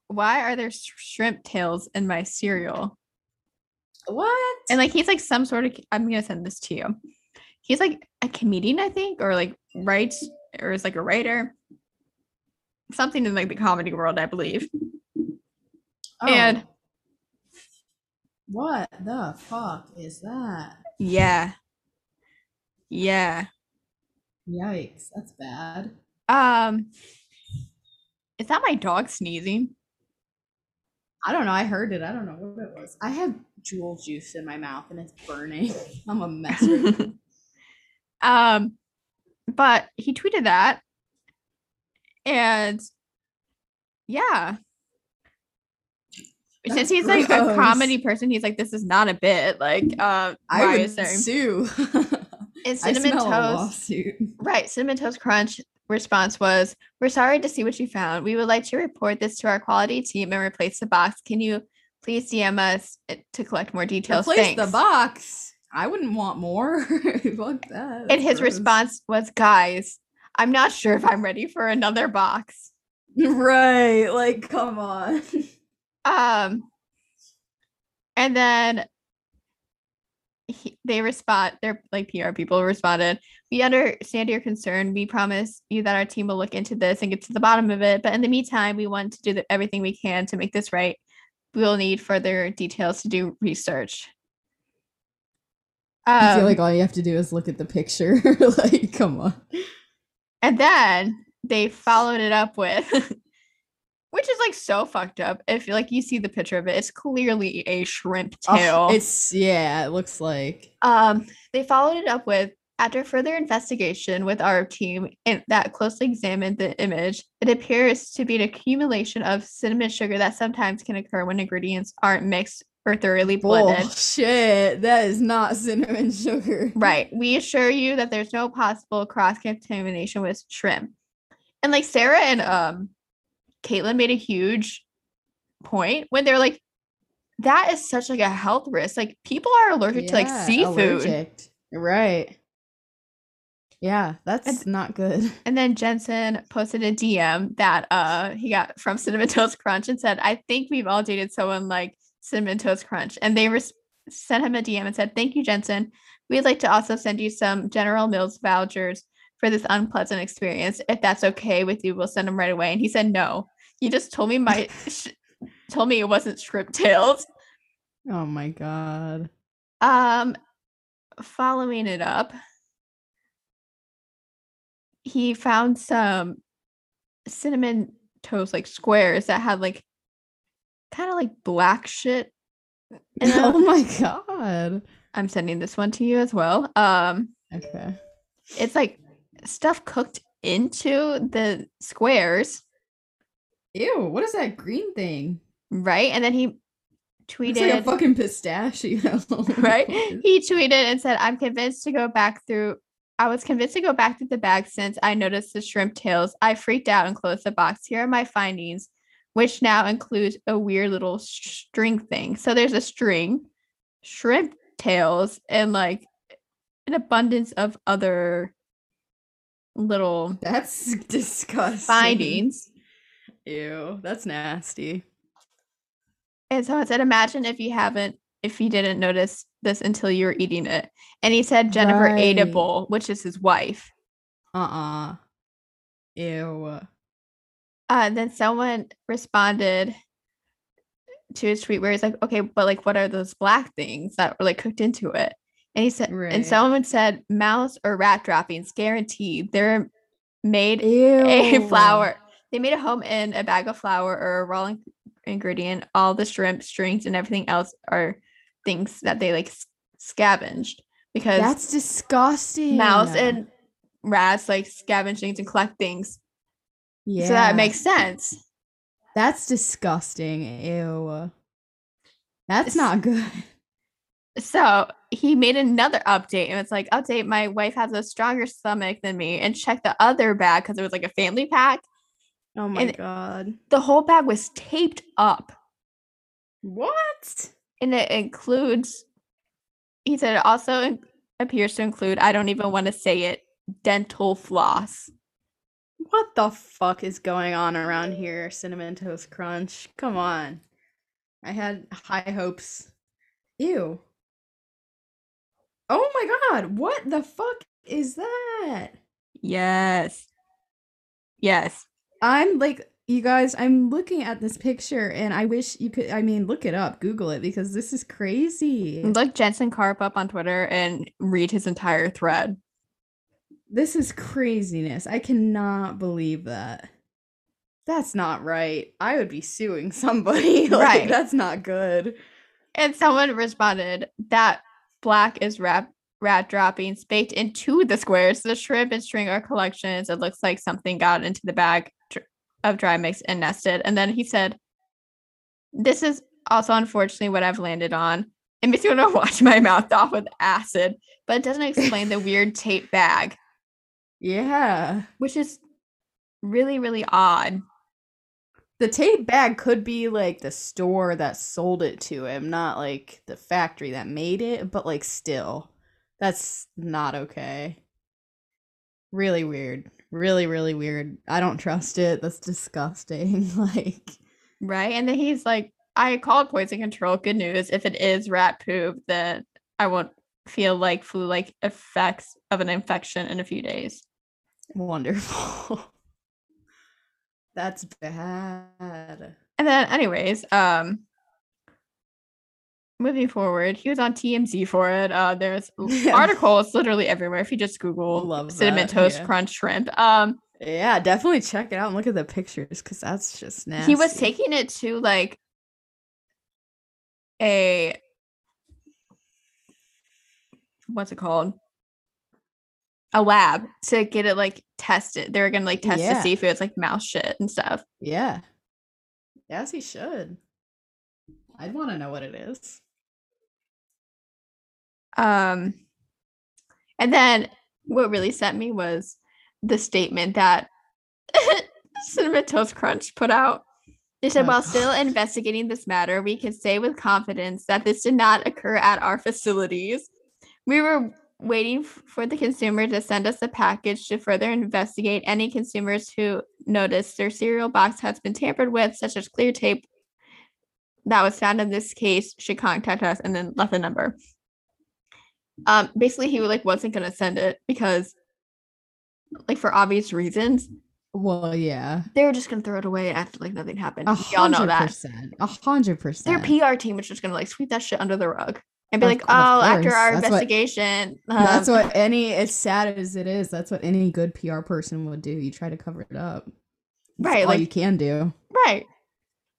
"Why are there sh- shrimp tails in my cereal?" what? And like he's like some sort of I'm gonna send this to you. He's like a comedian, I think, or like writes or is like a writer. Something in like the comedy world, I believe. and- Oh. what the fuck is that? Yeah. Yeah. Yikes, that's bad. Um is that my dog sneezing? I don't know. I heard it. I don't know what it was. I have Juul juice in my mouth and it's burning. I'm a mess. um but he tweeted that and yeah since he's like a comedy person he's like this is not a bit like uh I why would is there sue. and I cinnamon toast lawsuit. right cinnamon toast crunch response was we're sorry to see what you found we would like to report this to our quality team and replace the box can you please dm us uh, to collect more details Replace the box. I wouldn't want more. Fuck that. and his gross. response was guys i'm not sure if i'm ready for another box Right. Like, come on. Um, and then he, they respond. They're like PR people responded. We understand your concern. We promise you that our team will look into this and get to the bottom of it. But in the meantime, we want to do the, everything we can to make this right. We will need further details to do research. I feel Um, like all you have to do is look at the picture. like, come on. And then they followed it up with, which is like so fucked up. If like you see the picture of it, it's clearly a shrimp Oh, tail. it's yeah, it looks like Um, they followed it up with After further investigation with our team and that closely examined the image, it appears to be an accumulation of cinnamon sugar that sometimes can occur when ingredients aren't mixed or thoroughly blended. Bullshit. That is not cinnamon sugar. Right. We assure you that there's no possible cross contamination with shrimp. And like Sarah and um Caitlin made a huge point when they're like, that is such like a health risk. Like people are allergic to like seafood. allergic. Right. Yeah, that's not good. And then Jensen posted a DM that uh he got from Cinnamon Toast Crunch and said, I think we've all dated someone like Cinnamon Toast Crunch. And they res- sent him a DM and said, Thank you, Jensen. We'd like to also send you some General Mills vouchers for this unpleasant experience. If that's okay with you, we'll send them right away. And he said, No. You just told me my sh- told me it wasn't script tails. Oh my god. Um following it up, he found some cinnamon toast like squares that had like kind of like black shit. in oh my god. I'm sending this one to you as well. Um Okay. it's like stuff cooked into the squares, Ew, what is that green thing? right? And then he It's like a tweeted fucking pistachio. right? He tweeted and said, I'm convinced to go back through. I was convinced to go back through the bag since I noticed the shrimp tails. I freaked out and closed the box. Here are my findings, which now includes a weird little string thing. So there's a string, shrimp tails, and like an abundance of other little That's disgusting. findings. Ew, that's nasty. And so I said, imagine if you haven't, if you didn't notice this until you were eating it. And he said Jennifer ate a bowl, which is his wife. Uh-uh. Ew. Uh, then someone responded to his tweet where he's like, okay, but like, what are those black things that were like cooked into it? And he said, Right. and someone said, mouse or rat droppings, guaranteed. They're made Ew. a flour. They made a home in a bag of flour or a raw in- ingredient. All the shrimp, strings, and everything else are things that they like scavenged because That's disgusting. mouse and rats like scavenge things and collect things. Yeah. So that makes sense. That's disgusting. Ew. That's not good. So he made another update and it's like, update, my wife has a stronger stomach than me, and check the other bag because it was like a family pack. Oh my And- god. The whole bag was taped up. What? and it includes he said it also appears to include i don't even want to say it dental floss What the fuck is going on around here, Cinnamon Toast Crunch? Come on. I had high hopes. Ew. Oh my god, what the fuck is that? yes yes I'm like, you guys, I'm looking at this picture and I wish you could, I mean, look it up, Google it because this is crazy. look jensen Karp up on twitter and read his entire thread This is craziness. I cannot believe that. That's not right. I would be suing somebody. like, Right. That's not good. and someone responded that black is rat rat droppings baked into the squares the shrimp and string are collections it looks like something got into the bag of dry mix and nested and then he said this is also unfortunately what i've landed on it makes me want to wash my mouth off with acid but it doesn't explain the weird tape bag Yeah. which is really really odd The tape bag could be like the store that sold it to him, not like the factory that made it, but like still. That's not okay. Really weird. Really, really weird. I don't trust it. That's disgusting. like right and then he's like i called poison control good news if it is rat poop then i won't feel like flu like effects of an infection in a few days wonderful. That's bad. and then anyways um moving forward he was on tmz for it uh there's Yeah. articles literally everywhere if you just google Love cinnamon that, toast yeah. crunch shrimp um Yeah, definitely check it out and look at the pictures because that's just nasty. he was taking it to like a what's it called a lab to get it like tested. They were gonna like test Yeah. to see if it was like mouse shit and stuff. Yeah. Yes, he should. I'd want to know what it is. Um, and then what really set me was the statement that Cinnamon Toast Crunch put out. They said, Oh, while still investigating this matter, we can say with confidence that this did not occur at our facilities. We were waiting for the consumer to send us a package to further investigate any consumers who noticed their cereal box has been tampered with, such as clear tape that was found in this case, should contact us and then left a number. Um, basically, he like wasn't gonna send it because, like, for obvious reasons, Well, yeah. they were just gonna throw it away after like nothing happened. A We all know that. A hundred percent. Their. PR team was just gonna like sweep that shit under the rug and be Of like, "Oh, after our That's what- investigation, That's um, what any as sad as it is, that's what any good PR person would do. You try to cover it up. That's Right, like- you can do. right."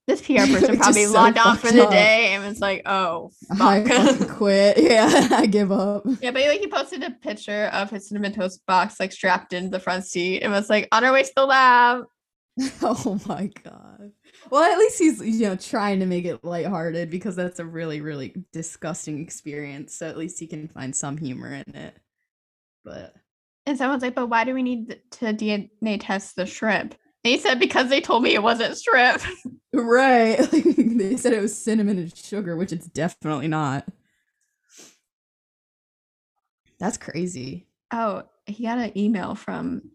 This PR person probably so logged on for the up. day and was like, "Oh, I fuck." quit. Yeah, I give up. yeah, but like he posted a picture of his cinnamon toast box like strapped into the front seat and was like, "On our way to the lab." Oh my god. Well, at least he's you know trying to make it lighthearted because that's a really really disgusting experience. So at least he can find some humor in it. But And someone's like, "But why do we need to DNA test the shrimp?" And he said, "Because they told me it wasn't shrimp." right, they said it was cinnamon and sugar, which it's definitely not. That's crazy. Oh, he got an email from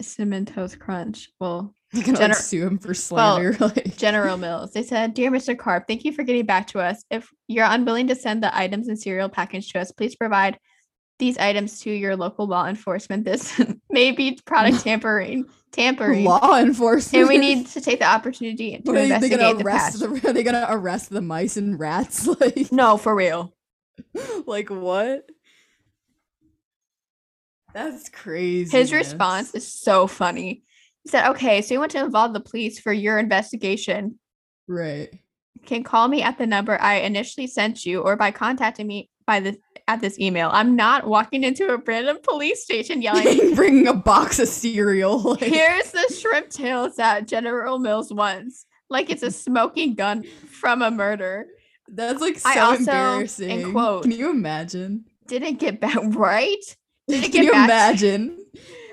Cinnamon Toast Crunch. Well, You're gonna like, sue him for slander. like, General Mills. They said, Dear Mr. Karp, thank you for getting back to us. If you're unwilling to send the items and cereal package to us, please provide these items to your local law enforcement. This may be product tampering. Tampering. law enforcement. And we need to take the opportunity to What are they, they investigate gonna the arrest past. the? Are they gonna arrest the mice and rats? Like, No, for real. like what? That's crazy. His response is so funny. He said, Okay, so you want to involve the police for your investigation. right. can call me at the number I initially sent you or by contacting me by this at this email. I'm not walking into a random police station yelling, bringing a box of cereal. Like, "Here's the shrimp tails that General Mills wants." Like it's a smoking gun from a murder. that's like so I also, in embarrassing. quote, Can you imagine? Didn't get back right. Didn't Can you imagine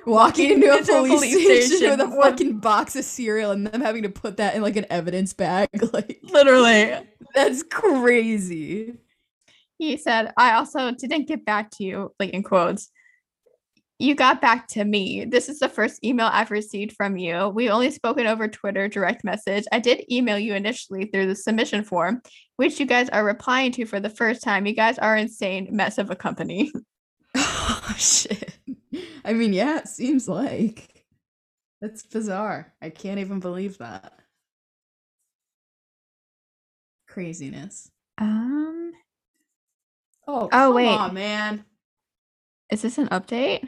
walking into a into a police, police station, station with a fucking box of cereal and them having to put that in like an evidence bag? Like Literally. that's crazy. He said, I also didn't get back to you, like in quotes. You got back to me. This is the first email I've received from you. We've only spoken over Twitter direct message. I did email you initially through the submission form, which you guys are replying to for the first time. You guys are insane mess of a company. Oh shit. I mean, yeah, it seems like. That's bizarre. I can't even believe that. Craziness. Um, Oh, Oh, wait. on, man. is this an update?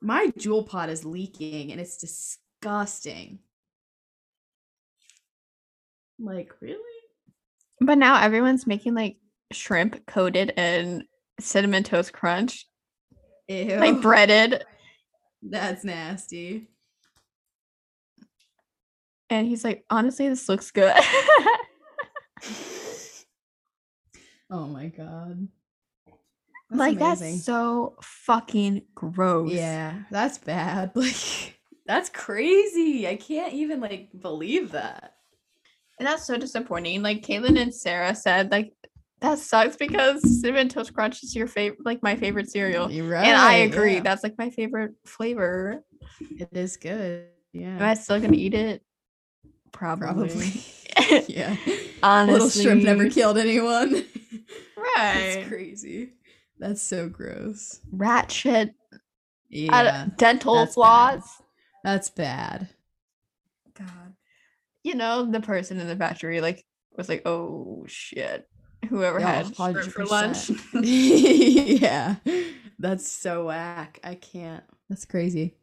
My Juul pod is leaking and it's disgusting. Like, really? But now everyone's making like shrimp coated in cinnamon toast crunch, Ew. like breaded. That's nasty. And he's like, honestly, this looks good. Oh my god. That's like amazing. that's so fucking gross. Yeah, that's bad. Like that's crazy. I can't even like believe that. And that's so disappointing. Like Caitlin and Sarah said, like that sucks because cinnamon toast crunch is your favorite like my favorite cereal. You're right. and I agree. yeah. That's like my favorite flavor. it is good. Yeah am I still gonna eat it? Probably. Probably. yeah. Honestly. Little shrimp never killed anyone. Right. That's crazy. That's so gross. Rat shit. uh, Yeah. dental that's bad. flaws. That's bad. God. You know, the person in the factory like was like, oh shit. Whoever Yeah, had shrimp for lunch. yeah. That's so whack. I can't. That's crazy.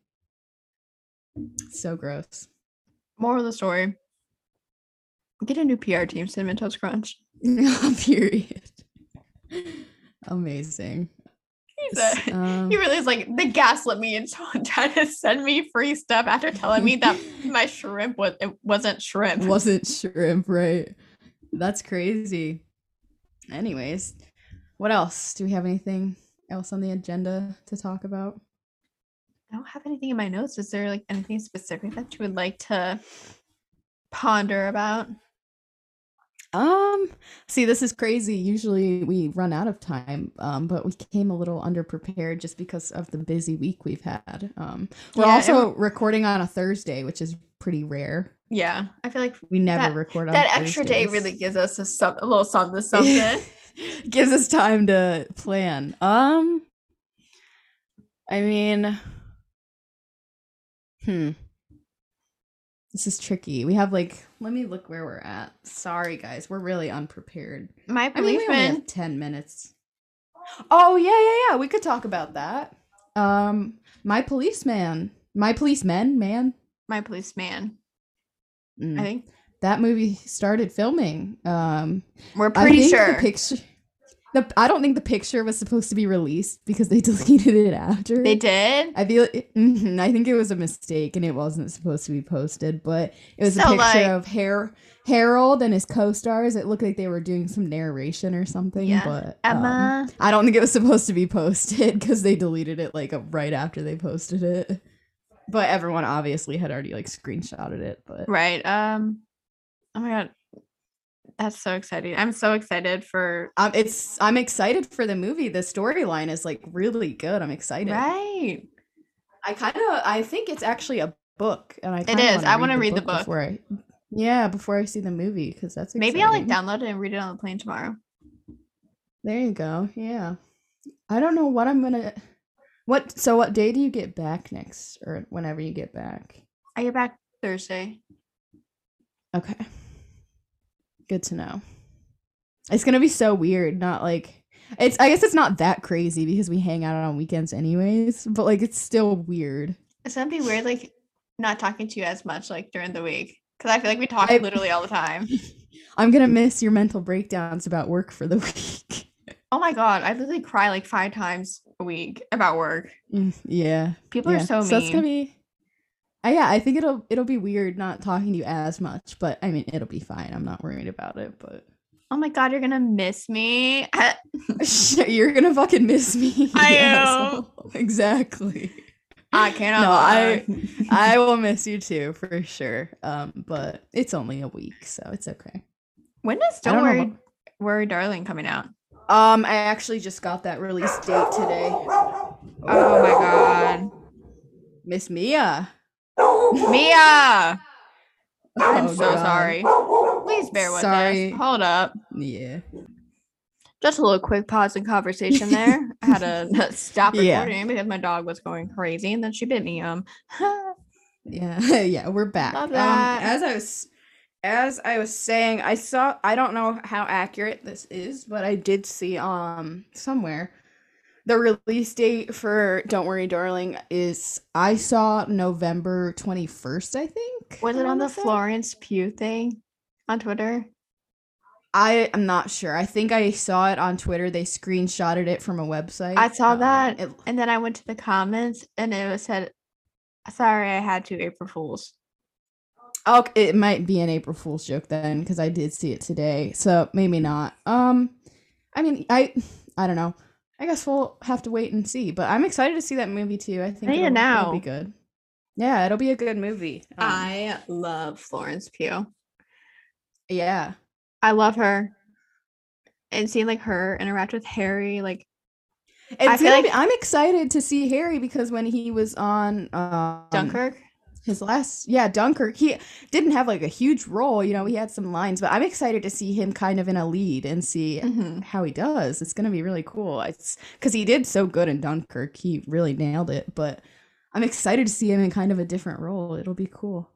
So gross. Moral of the story. Get a new PR team, Cinnamon Toast Crunch. Period. Amazing. Um, he really is like they gaslit me into trying to send me free stuff after telling me that my shrimp was it wasn't shrimp. wasn't shrimp, right? That's crazy. Anyways, what else? Do we have anything else on the agenda to talk about? I don't have anything in my notes. Is there like anything specific that you would like to ponder about? Um, see, this is crazy. Usually we run out of time, um, but we came a little underprepared just because of the busy week we've had. Um, we're Yeah, also recording on a Thursday, which is pretty rare. Yeah, I feel like We never That- record on that extra day really gives us a, some, a little something something. gives us time to plan. Um, I mean, hmm, this is tricky. We have like, let me look where we're at. Sorry, guys, we're really unprepared. My I mean, we only policeman. have ten minutes. Oh yeah, yeah, yeah. We could talk about that. Um, my policeman, my policeman, man. my policeman. Mm. I think that movie started filming. Um, we're I pretty think sure. the picture. The, I don't think the picture was supposed to be released because they deleted it after. they did. I feel. mhm, I think it was a mistake and it wasn't supposed to be posted, but it was a picture like- of Har- Harold and his co-stars. It looked like they were doing some narration or something. Yeah. But um, Emma. I don't think it was supposed to be posted because they deleted it like right after they posted it. But everyone obviously had already like screenshotted it. But Right. Um. Oh my god, that's so exciting! I'm so excited for. um, it's I'm excited for the movie. The storyline is like really good. I'm excited. Right. I kind of I think it's actually a book, and I It wanna I wanna read the book. before I. Yeah, before I see the movie, because that's Maybe I'll like download it and read it on the plane tomorrow. There you go. Yeah, I don't know what I'm gonna. What so? What day do you get back next, or whenever you get back? I get back Thursday. Okay. Good to know. It's gonna be so weird, not like it's I guess it's not that crazy because we hang out on weekends anyways, but like it's still weird. It's gonna be weird, like not talking to you as much like during the week because I feel like we talk I- literally all the time. I'm gonna miss your mental breakdowns about work for the week. Oh my god, I literally cry like five times a week about work. Mm, yeah. People yeah. are so mean. So it's gonna be uh, yeah, I think it'll it'll be weird not talking to you as much, but I mean it'll be fine. I'm not worried about it, but oh my god, you're gonna miss me. you're gonna fucking miss me. I am. Exactly. I cannot. no, I. I will miss you too for sure. Um, but it's only a week, so it's okay. when does Don't don't Worry, Worry Darling coming out? Um, I actually just got that release date today. Oh my god. Miss Mia. Mia! I'm Oh, so God. sorry. Please bear with Sorry. us. Hold up. Yeah. Just a little quick pause in conversation there. I had to stop Yeah. recording because my dog was going crazy and then she bit me. Um Yeah, yeah, we're back. Um, as I was as I was saying, I saw I don't know how accurate this is, but I did see um somewhere the release date for Don't Worry Darling is I saw November 21st, I think. was it on the say. Florence Pugh thing on Twitter? I am not sure. I think I saw it on Twitter. They screenshotted it from a website. I saw Um, that. it- And then I went to the comments and it was said, sorry, I had to April Fools. Oh, it might be an April Fool's joke then, because I did see it today. So maybe not. Um, I mean, I, I don't know. I guess we'll have to wait and see. But I'm excited to see that movie too. I think need to it'll, it'll be good. Yeah, it'll be a good movie. Um, I love Florence Pugh. yeah, I love her. And seeing like her interact with Harry, like it's I feel like- be- I'm excited to see Harry because when he was on um, Dunkirk. His last yeah Dunkirk he didn't have like a huge role you know he had some lines but I'm excited to see him kind of in a lead and see Mhm. how he does. It's gonna be really cool. It's because he did so good in Dunkirk. He really nailed it but I'm excited to see him in kind of a different role. It'll be cool.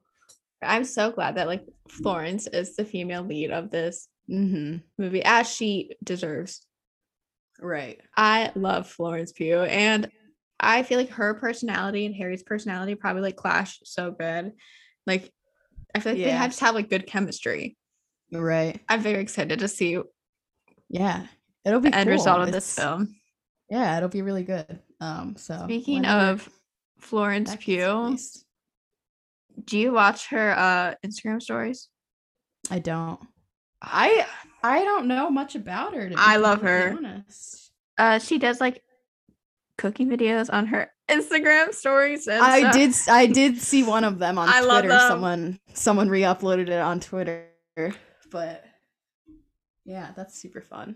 I'm so glad that like Florence is the female lead of this mm-hmm. movie as she deserves. right. I love Florence Pugh and I feel like her personality and Harry's personality probably like clash so good. Like I feel like they have just have like good chemistry. right I'm very excited to see yeah it'll be the end cool. result of this film. Yeah, it'll be really good. Um, so Speaking of Florence Pugh, do you watch her uh Instagram stories? I don't. I I don't know much about her. To be I love her. honest. Uh she does like cooking videos on her Instagram stories. And I stuff. did I did see one of them on I Twitter. them. Someone someone re-uploaded it on Twitter, but yeah, that's super fun.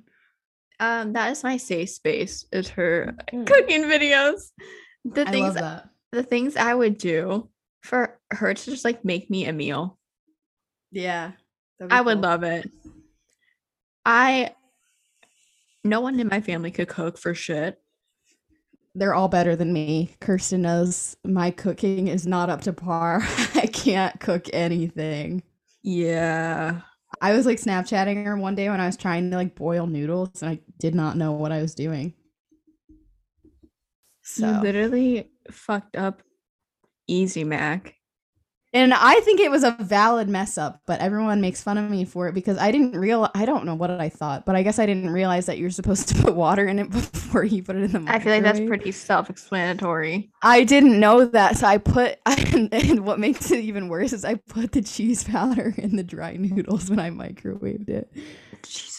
Um, that is my safe space. Is her Mm. cooking videos. The I things the things I would do for her to just like make me a meal. Yeah, I would love it. I no one in my family could cook for shit. They're all better than me. Kirsten knows my cooking is not up to par. I can't cook anything. Yeah. I was like Snapchatting her one day when I was trying to like boil noodles and I did not know what I was doing. You So, literally fucked up Easy Mac. And I think it was a valid mess up, but everyone makes fun of me for it because I didn't real I don't know what I thought, but I guess I didn't realize that you're supposed to put water in it before you put it in the microwave. I feel like that's pretty self-explanatory. I didn't know that, so I put, and, and what makes it even worse is I put the cheese powder in the dry noodles when I microwaved it. Jesus.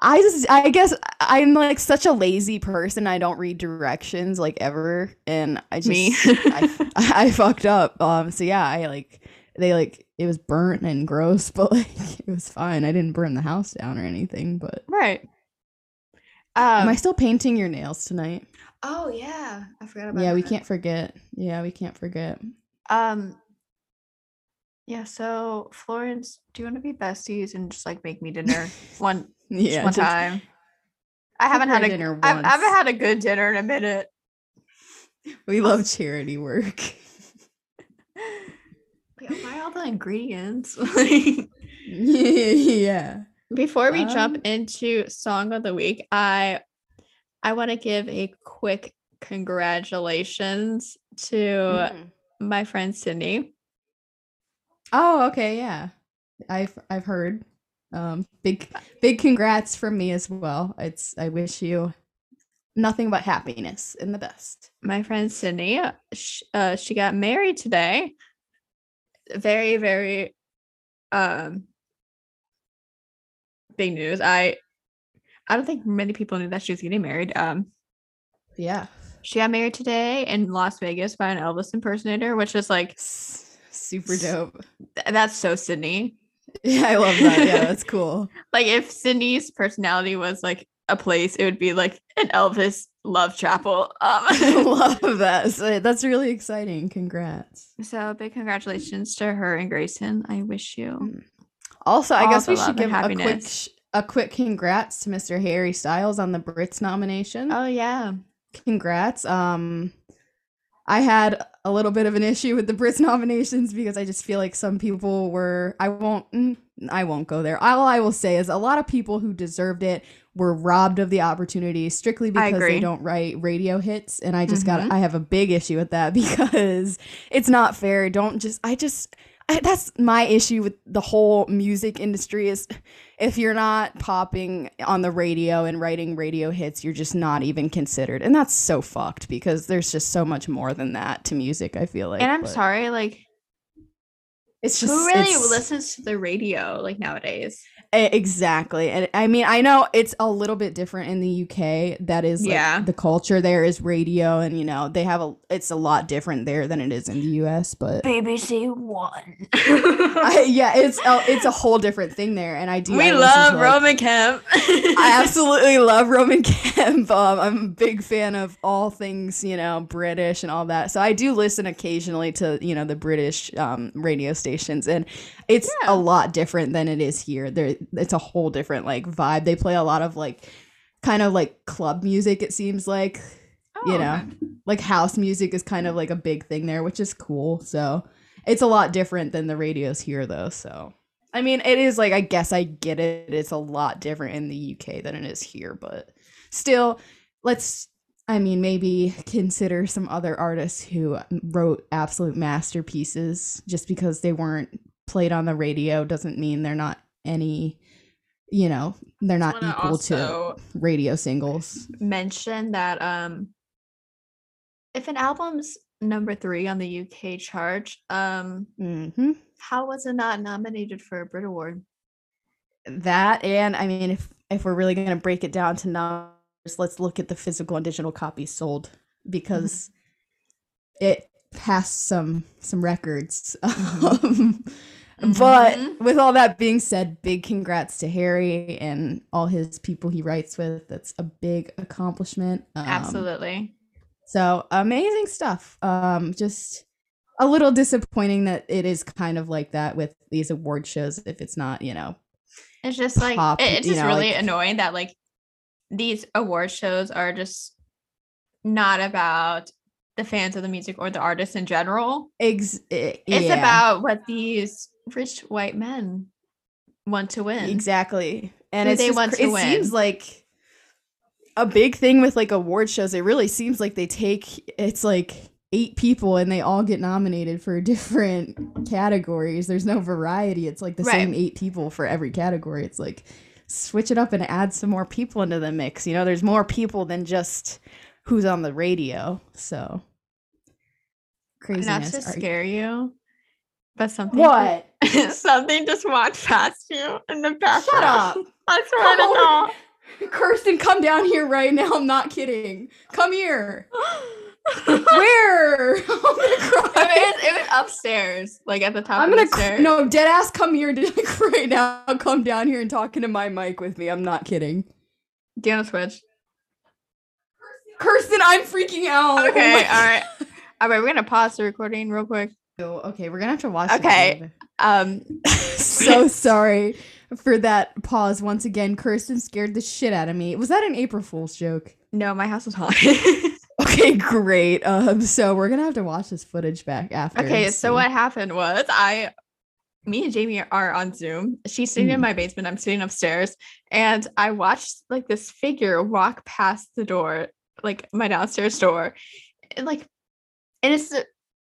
I just, I guess I'm like such a lazy person. I don't read directions like ever, and I just, Me. I, I fucked up. Um, so yeah, I like they like it was burnt and gross, but like it was fine. I didn't burn the house down or anything. But Right. Um, am I still painting your nails tonight? oh yeah, I forgot about Yeah, we can't forget. Yeah, we can't forget. Um. Yeah. So Florence, do you want to be besties and just like make me dinner one Yeah, one time? I haven't had a dinner I I haven't had a good dinner in a minute. we love charity work. Wait, buy all the ingredients. Yeah. Before we Um, jump into song of the week, I I want to give a quick congratulations to Mm. my friend Sydney. Oh, okay, yeah. I've I've heard. Um big big congrats from me as well. It's I wish you nothing but happiness and the best. My friend Sydney, sh- uh, she got married today. Very, very um big news. I I don't think many people knew that she was getting married. Um, Yeah. she got married today in Las Vegas by an Elvis impersonator, which is like super dope. th- that's so Sydney. Yeah, I love that. Yeah, that's cool. Like if Sydney's personality was like a place, it would be like an Elvis love chapel. Um, love that. So that's really exciting. Congrats. so big congratulations to her and Grayson. I wish you. Mm. Also, I guess we should give a quick a quick congrats to Mr. Harry Styles on the Brits nomination. Oh yeah. congrats. Um I had a little bit of an issue with the Brits nominations because I just feel like some people were I won't mm, I won't go there. All I will say is a lot of people who deserved it were robbed of the opportunity strictly because they don't write radio hits and I just Mhm. got I have a big issue with that because it's not fair. Don't just I just that's my issue with the whole music industry is if you're not popping on the radio and writing radio hits, you're just not even considered. And that's so fucked because there's just so much more than that to music, I feel like. and I'm but sorry, like It's just who really it's- listens to the radio like nowadays? Exactly. And I mean, I know it's a little bit different in the UK. That is like, Yeah. the culture there is radio and you know, they have a it's a lot different there than it is in the US, but BBC One. I, yeah, it's a, it's a whole different thing there and I do we I love to, like- Roman Kemp. I absolutely love Roman Kemp. Um, I'm a big fan of all things, you know, British and all that. So I do listen occasionally to, you know, the British um, radio stations, and it's Yeah. a lot different than it is here. There, it's a whole different like vibe. They play a lot of like, kind of like club music. It seems like, Oh, you know, like house music is kind of like a big thing there, which is cool. So it's a lot different than the radios here, though. So I mean, it is like I guess I get it. It's a lot different in the UK than it is here, but still, let's. I mean, maybe consider some other artists who wrote absolute masterpieces. Just because they weren't played on the radio doesn't mean they're not any you know, they're not equal to radio singles. mention that um if an album's number three on the UK chart, um hmm how was it not nominated for a Brit Award? That and I mean, if if we're really gonna break it down to numbers, let's look at the physical and digital copies sold because it passed some some records. Um, But Mhm. with all that being said, big congrats to Harry and all his people he writes with. That's a big accomplishment. Um, Absolutely. So amazing stuff. Um, just a little disappointing that it is kind of like that with these award shows. If it's not, you know, It's just like it- it's just know, really like- annoying that like these award shows are just not about the fans of the music or the artists in general. ex- eh, It's yeah, about what these rich white men want to win. exactly, and it's they just want to it seems like a big thing with like award shows. It really seems like they take it's like eight people and they all get nominated for different categories. There's no variety. It's like the same eight people for every category. It's like switch it up and add some more people into the mix. You know, there's more people than just who's on the radio. So Not craziness. to you- scare you, but something What? something just walked past you in the background. Shut up. I swear to Oh. God. Kirsten, come down here right now. I'm not kidding. Come here. Where? I'm gonna cry. I mean, it, it was upstairs, like at the top I'm of gonna the cr- no dead ass. Come here, right now. Come down here and talk into my mic with me. I'm not kidding. Do you want to switch? Kirsten, I'm freaking out. Oh Okay, my all right. All right, we're gonna pause the recording real quick. Okay, we're gonna have to watch. Okay. Um, so sorry for that pause once again. Kirsten scared the shit out of me. Was that an April Fool's joke? no, my house was haunted. Okay, great. Um, so we're gonna have to watch this footage back after. okay, so what happened was I, me and Jamie are on Zoom. She's sitting in Mhm. my basement. I'm sitting upstairs, and I watched like this figure walk past the door, like my downstairs door, and like, and it's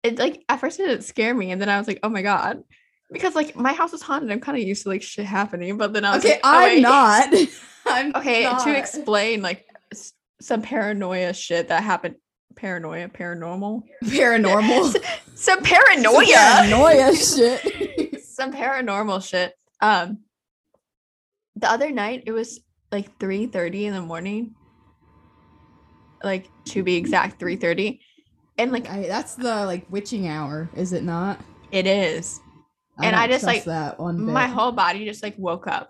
it like at first it didn't scare me, and then I was like, oh my god. Because like my house is haunted, I'm kind of used to like shit happening, but then I was Okay, like, oh, I'm wait. not. I'm Okay, not. to explain like s- some paranoia shit that happened. Paranoia, paranormal. paranormal. Some paranoia. Paranoia shit. some paranormal shit. Um, the other night it was like three thirty in the morning. Like to be exact, three thirty, and like I, that's the like witching hour, is it not? it is. And I just, like, that one. My whole body just like woke up,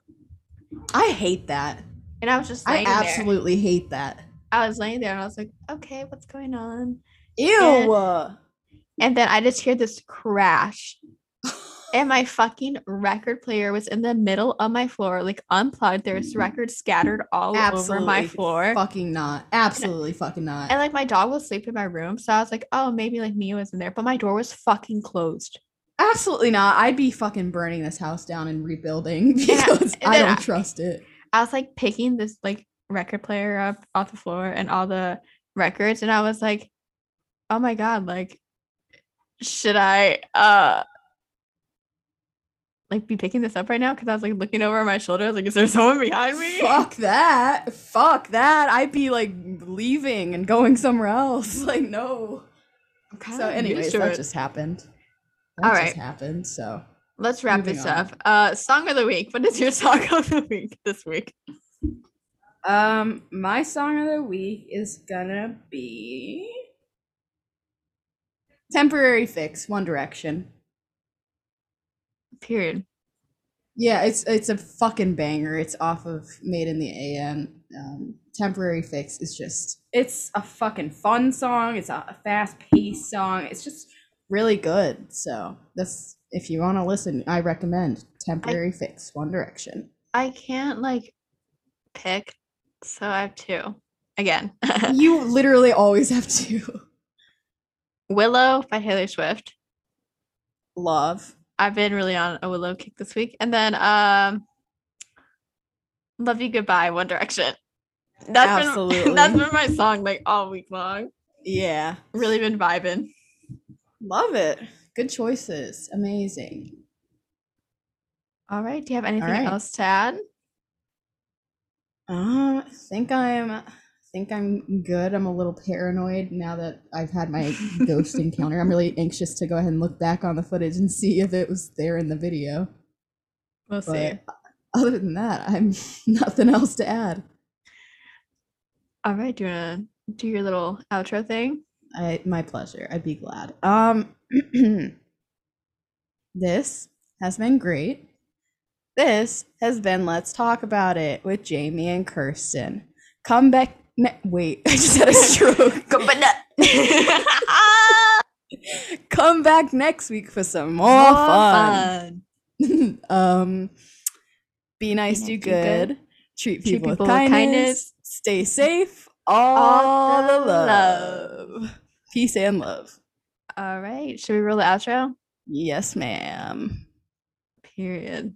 I hate that. and I was just I laying there. absolutely hate that. I was laying there, and I was like, okay, what's going on? Ew. And then I just hear this crash. And my fucking record player was in the middle of my floor, like unplugged. There's records scattered all over my floor. Fucking not. Absolutely fucking not. And like my dog was asleep in my room. So I was like, oh, maybe like Mia was in there. But my door was fucking closed. Absolutely not. I'd be fucking burning this house down and rebuilding I- because and I then don't I- trust it. I was like picking this like record player up off the floor and all the records. And I was like, oh my God, like, should I uh like be picking this up right now? Cause I was like looking over my shoulder. I was like, is there someone behind me? Fuck that. Fuck that. I'd be like leaving and going somewhere else. Like, no. I'm So, anyways, that just happened. That All just right. happened. So, Let's wrap moving this on. up. Uh song of the week. What is your song of the week this week? um, my song of the week is gonna be "Temporary Fix." One Direction. Period. Yeah, it's it's a fucking banger. It's off of Made in the AM. Um, Temporary Fix is just it's a fucking fun song. It's a fast paced song. It's just really good. So that's if you want to listen, I recommend Temporary Fix. One Direction. I can't like pick, so I have two. Again. you literally always have two. Willow by Taylor Swift. love. I've been really on a Willow kick this week. And then um Love You Goodbye, One Direction. That's Absolutely. been that's been my song like all week long. Yeah, Really been vibing. love it. Good choices. Amazing. All right. Do you have anything right. else to add? Um, I think I'm think I'm good. I'm a little paranoid now that I've had my ghost encounter. I'm really anxious to go ahead and look back on the footage and see if it was there in the video. We'll see. Other than that, I'm nothing else to add. All right, do you wanna do your little outro thing? I my pleasure. I'd be glad. Um this has been great. This has been Let's Talk About It with Jamie and Kirsten. Come back ne- wait, I just had a stroke. Come back next week for some more, fun. um be nice, do, nice, do good. good. Treat Treat people, with, people with kindness. kindness. Stay safe. All, All the the love. Peace and love. All right, should we roll the outro? Yes, ma'am. Period.